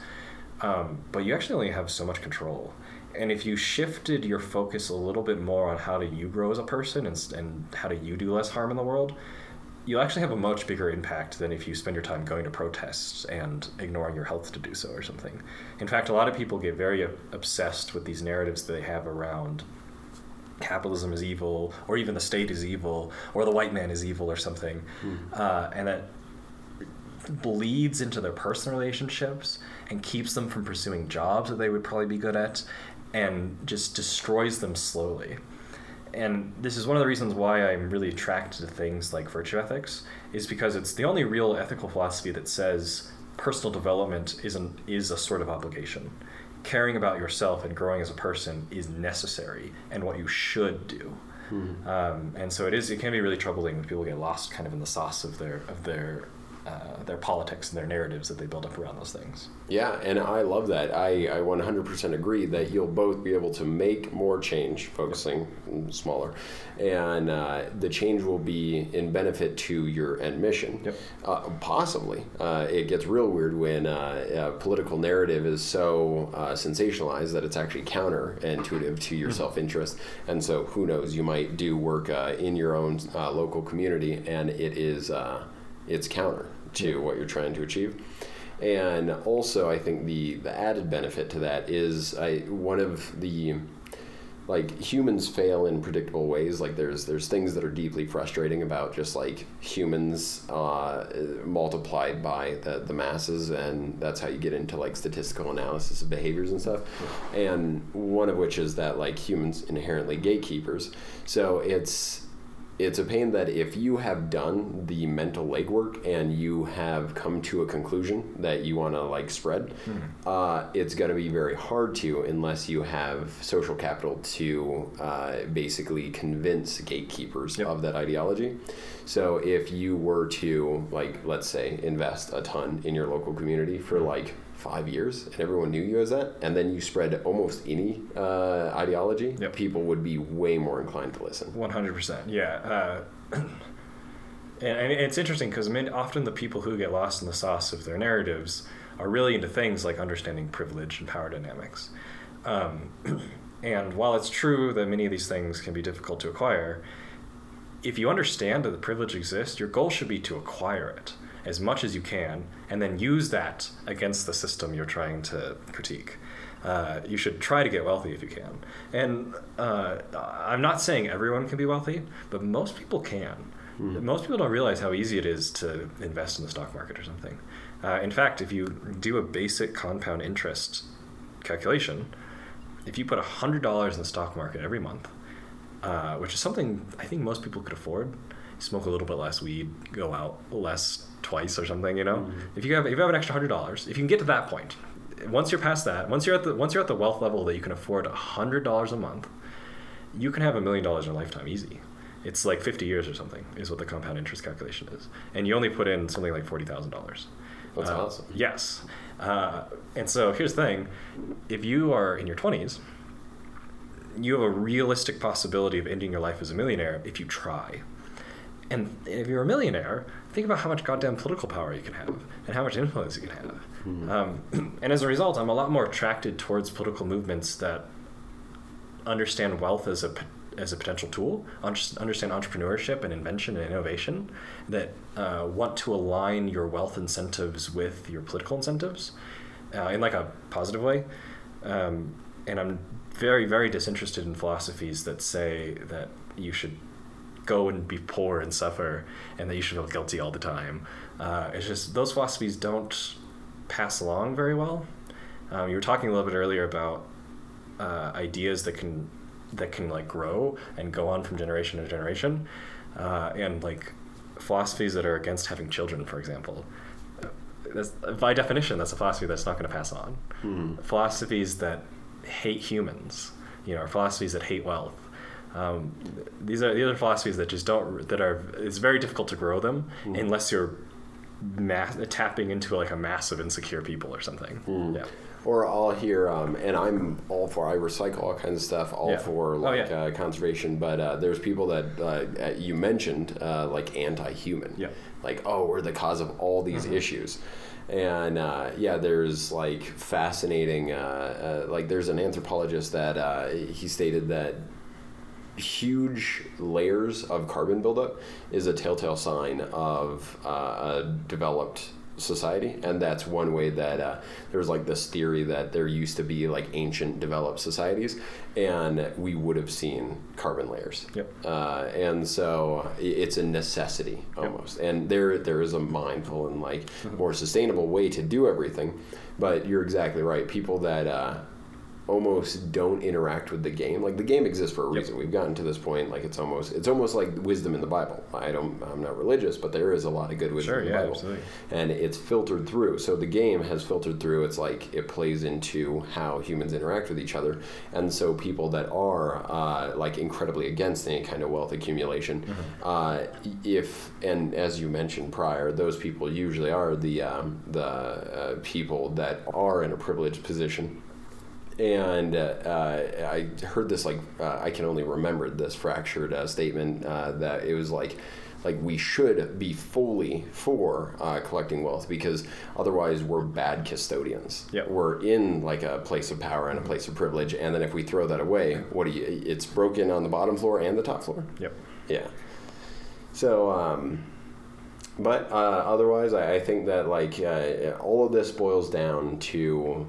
Um, but you actually only have so much control. And if you shifted your focus a little bit more on how do you grow as a person and, and how do you do less harm in the world, you'll actually have a much bigger impact than if you spend your time going to protests and ignoring your health to do so or something. In fact, a lot of people get very obsessed with these narratives that they have around capitalism is evil, or even the state is evil, or the white man is evil, or something, uh, and that bleeds into their personal relationships and keeps them from pursuing jobs that they would probably be good at, and just destroys them slowly. And this is one of the reasons why I'm really attracted to things like virtue ethics, is because it's the only real ethical philosophy that says personal development is an, is a sort of obligation. caring about yourself and growing as a person is necessary and what you should do. Mm-hmm. Um, and so it is. It can be really troubling when people get lost, kind of in the sauce of their of their uh, their politics and their narratives that they build up around those things. Yeah, and I love that. I, I 100% agree that you'll both be able to make more change, focusing yep. smaller, and uh, the change will be in benefit to your end mission. Yep. Uh, possibly. Uh, it gets real weird when uh, a political narrative is so uh, sensationalized that it's actually counterintuitive to your mm-hmm. self interest. And so, who knows, you might do work in your own local community, and it is it's counter to what you're trying to achieve. And also, I think the the added benefit to that is I one of the like humans fail in predictable ways. Like there's there's things that are deeply frustrating about just like humans uh, multiplied by the, the masses, and that's how you get into like statistical analysis of behaviors and stuff. And one of which is that like humans inherently gatekeepers. So it's it's a pain that if you have done the mental legwork and you have come to a conclusion that you want to like spread, mm-hmm. uh, it's going to be very hard to unless you have social capital to uh, basically convince gatekeepers yep. of that ideology. So if you were to like, let's say, invest a ton in your local community for mm-hmm. like five years and everyone knew you as that, and then you spread almost any uh, ideology, yep. people would be way more inclined to listen. 100%. Yeah. Uh, and, and, it's interesting because I mean, often the people who get lost in the sauce of their narratives are really into things like understanding privilege and power dynamics. Um, and while it's true that many of these things can be difficult to acquire, if you understand that the privilege exists, your goal should be to acquire it as much as you can, and then use that against the system you're trying to critique. Uh, you should try to get wealthy if you can. And uh, I'm not saying everyone can be wealthy, but most people can. Mm. Most people don't realize how easy it is to invest in the stock market or something. Uh, in fact, if you do a basic compound interest calculation, if you put $100 in the stock market every month, uh, which is something I think most people could afford, smoke a little bit less weed, go out less twice or something. You know, mm-hmm. if you have if you have an extra hundred dollars, if you can get to that point, once you're past that, once you're at the once you're at the wealth level that you can afford a hundred dollars a month, you can have a million dollars in a lifetime easy. It's like 50 years or something is what the compound interest calculation is, and you only put in something like forty thousand dollars. That's uh, awesome. Yes, uh, and so here's the thing: if you are in your 20s, you have a realistic possibility of ending your life as a millionaire if you try. And if you're a millionaire, think about how much goddamn political power you can have and how much influence you can have. Mm-hmm. Um, and as a result, I'm a lot more attracted towards political movements that understand wealth as a as a potential tool, understand entrepreneurship and invention and innovation, that uh, want to align your wealth incentives with your political incentives uh, in like a positive way. Um, and I'm very, very disinterested in philosophies that say that you should go and be poor and suffer and that you should feel guilty all the time. Uh, it's just those philosophies don't pass along very well. Um, you were talking a little bit earlier about uh, ideas that can that can like grow and go on from generation to generation, uh, and like philosophies that are against having children, for example. That's, by definition, that's a philosophy that's not going to pass on. Mm-hmm. Philosophies that hate humans, you know, or philosophies that hate wealth, um, these are the other philosophies that just don't that are. It's very difficult to grow them mm. unless you're mass, tapping into like a mass of insecure people or something. Mm. Yeah. Or I'll hear, um, and I'm all for, I recycle all kinds of stuff, all yeah. for like oh, yeah. uh, conservation. But uh, there's people that uh, you mentioned, uh, like anti-human, yeah. like oh, we're the cause of all these mm-hmm. issues and uh, yeah, there's like fascinating. Uh, uh, like there's an anthropologist that uh, he stated that huge layers of carbon buildup is a telltale sign of uh, a developed society and that's one way that uh, there's like this theory that there used to be like ancient developed societies and we would have seen carbon layers yep. uh, and so it's a necessity almost yep. and there there is a mindful and like mm-hmm. more sustainable way to do everything but you're exactly right people that uh, almost don't interact with the game. Like the game exists for a Yep. reason. We've gotten to this point. Like it's almost it's almost like wisdom in the Bible. I don't I'm not religious, but there is a lot of good wisdom Sure, in the yeah, Bible, absolutely. and it's filtered through. So the game has filtered through. It's like it plays into how humans interact with each other, and so people that are uh, like incredibly against any kind of wealth accumulation, Mm-hmm. uh, if and as you mentioned prior, those people usually are the um, the uh, people that are in a privileged position and uh, I heard this like uh, I can only remember this fractured uh, statement uh, that it was like like we should be fully for uh, collecting wealth because otherwise we're bad custodians. Yep. We're in like a place of power and a place of privilege, and then if we throw that away, what do you? It's broken on the bottom floor and the top floor. Yep. Yeah. So, um, but uh, otherwise, I, I think that like uh, all of this boils down to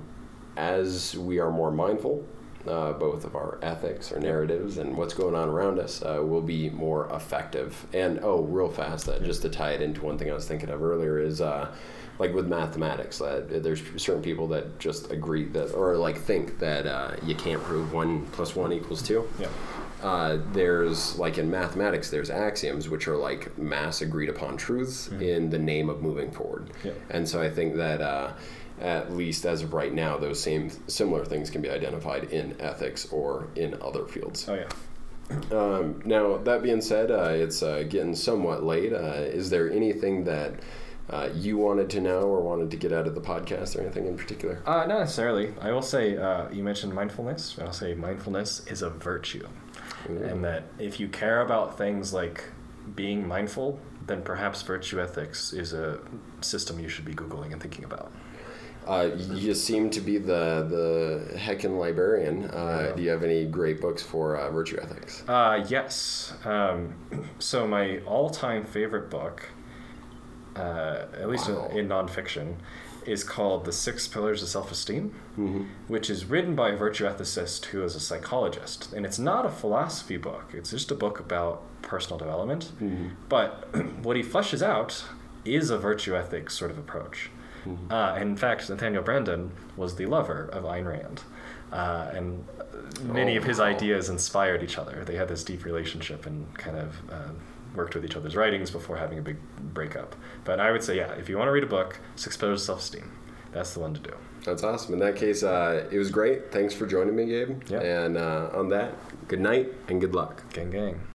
as we are more mindful, uh, both of our ethics, our narratives, and what's going on around us, uh, will be more effective. And oh, real fast, uh, just to tie it into one thing I was thinking of earlier is. Uh, like with mathematics, that there's certain people that just agree that, or like think that uh, you can't prove one plus one equals two Yep. uh, there's like in mathematics there's axioms which are like mass agreed upon truths in the name of moving forward Yep. and so i think that uh, at least as of right now those same similar things can be identified in ethics or in other fields Oh yeah. um, now that being said uh, it's uh, getting somewhat late uh, is there anything that uh, you wanted to know or wanted to get out of the podcast or anything in particular Uh, not necessarily. I will say uh, you mentioned mindfulness. I'll say mindfulness is a virtue, and that if you care about things like being mindful, then perhaps virtue ethics is a system you should be googling and thinking about. Uh, you seem to be the the heckin' librarian. Uh, do you have any great books for uh, virtue ethics? Uh, yes. Um, so my all-time favorite book, uh, at least Wow. in, in nonfiction, is called "The Six Pillars of Self-Esteem," Mm-hmm. which is written by a virtue ethicist who is a psychologist, and it's not a philosophy book. It's just a book about personal development. But what he fleshes out is a virtue ethics sort of approach. Uh, and in fact, Nathaniel Branden was the lover of Ayn Rand. Uh, and many Oh, of his wow. ideas inspired each other. They had this deep relationship and kind of uh, worked with each other's writings before having a big breakup. But I would say, yeah, if you want to read a book, Six Pillars of Self Esteem, that's the one to do. That's awesome. In that case, uh, it was great. Thanks for joining me, Gabe. Yeah. And uh, on that, good night and good luck. Gang, gang.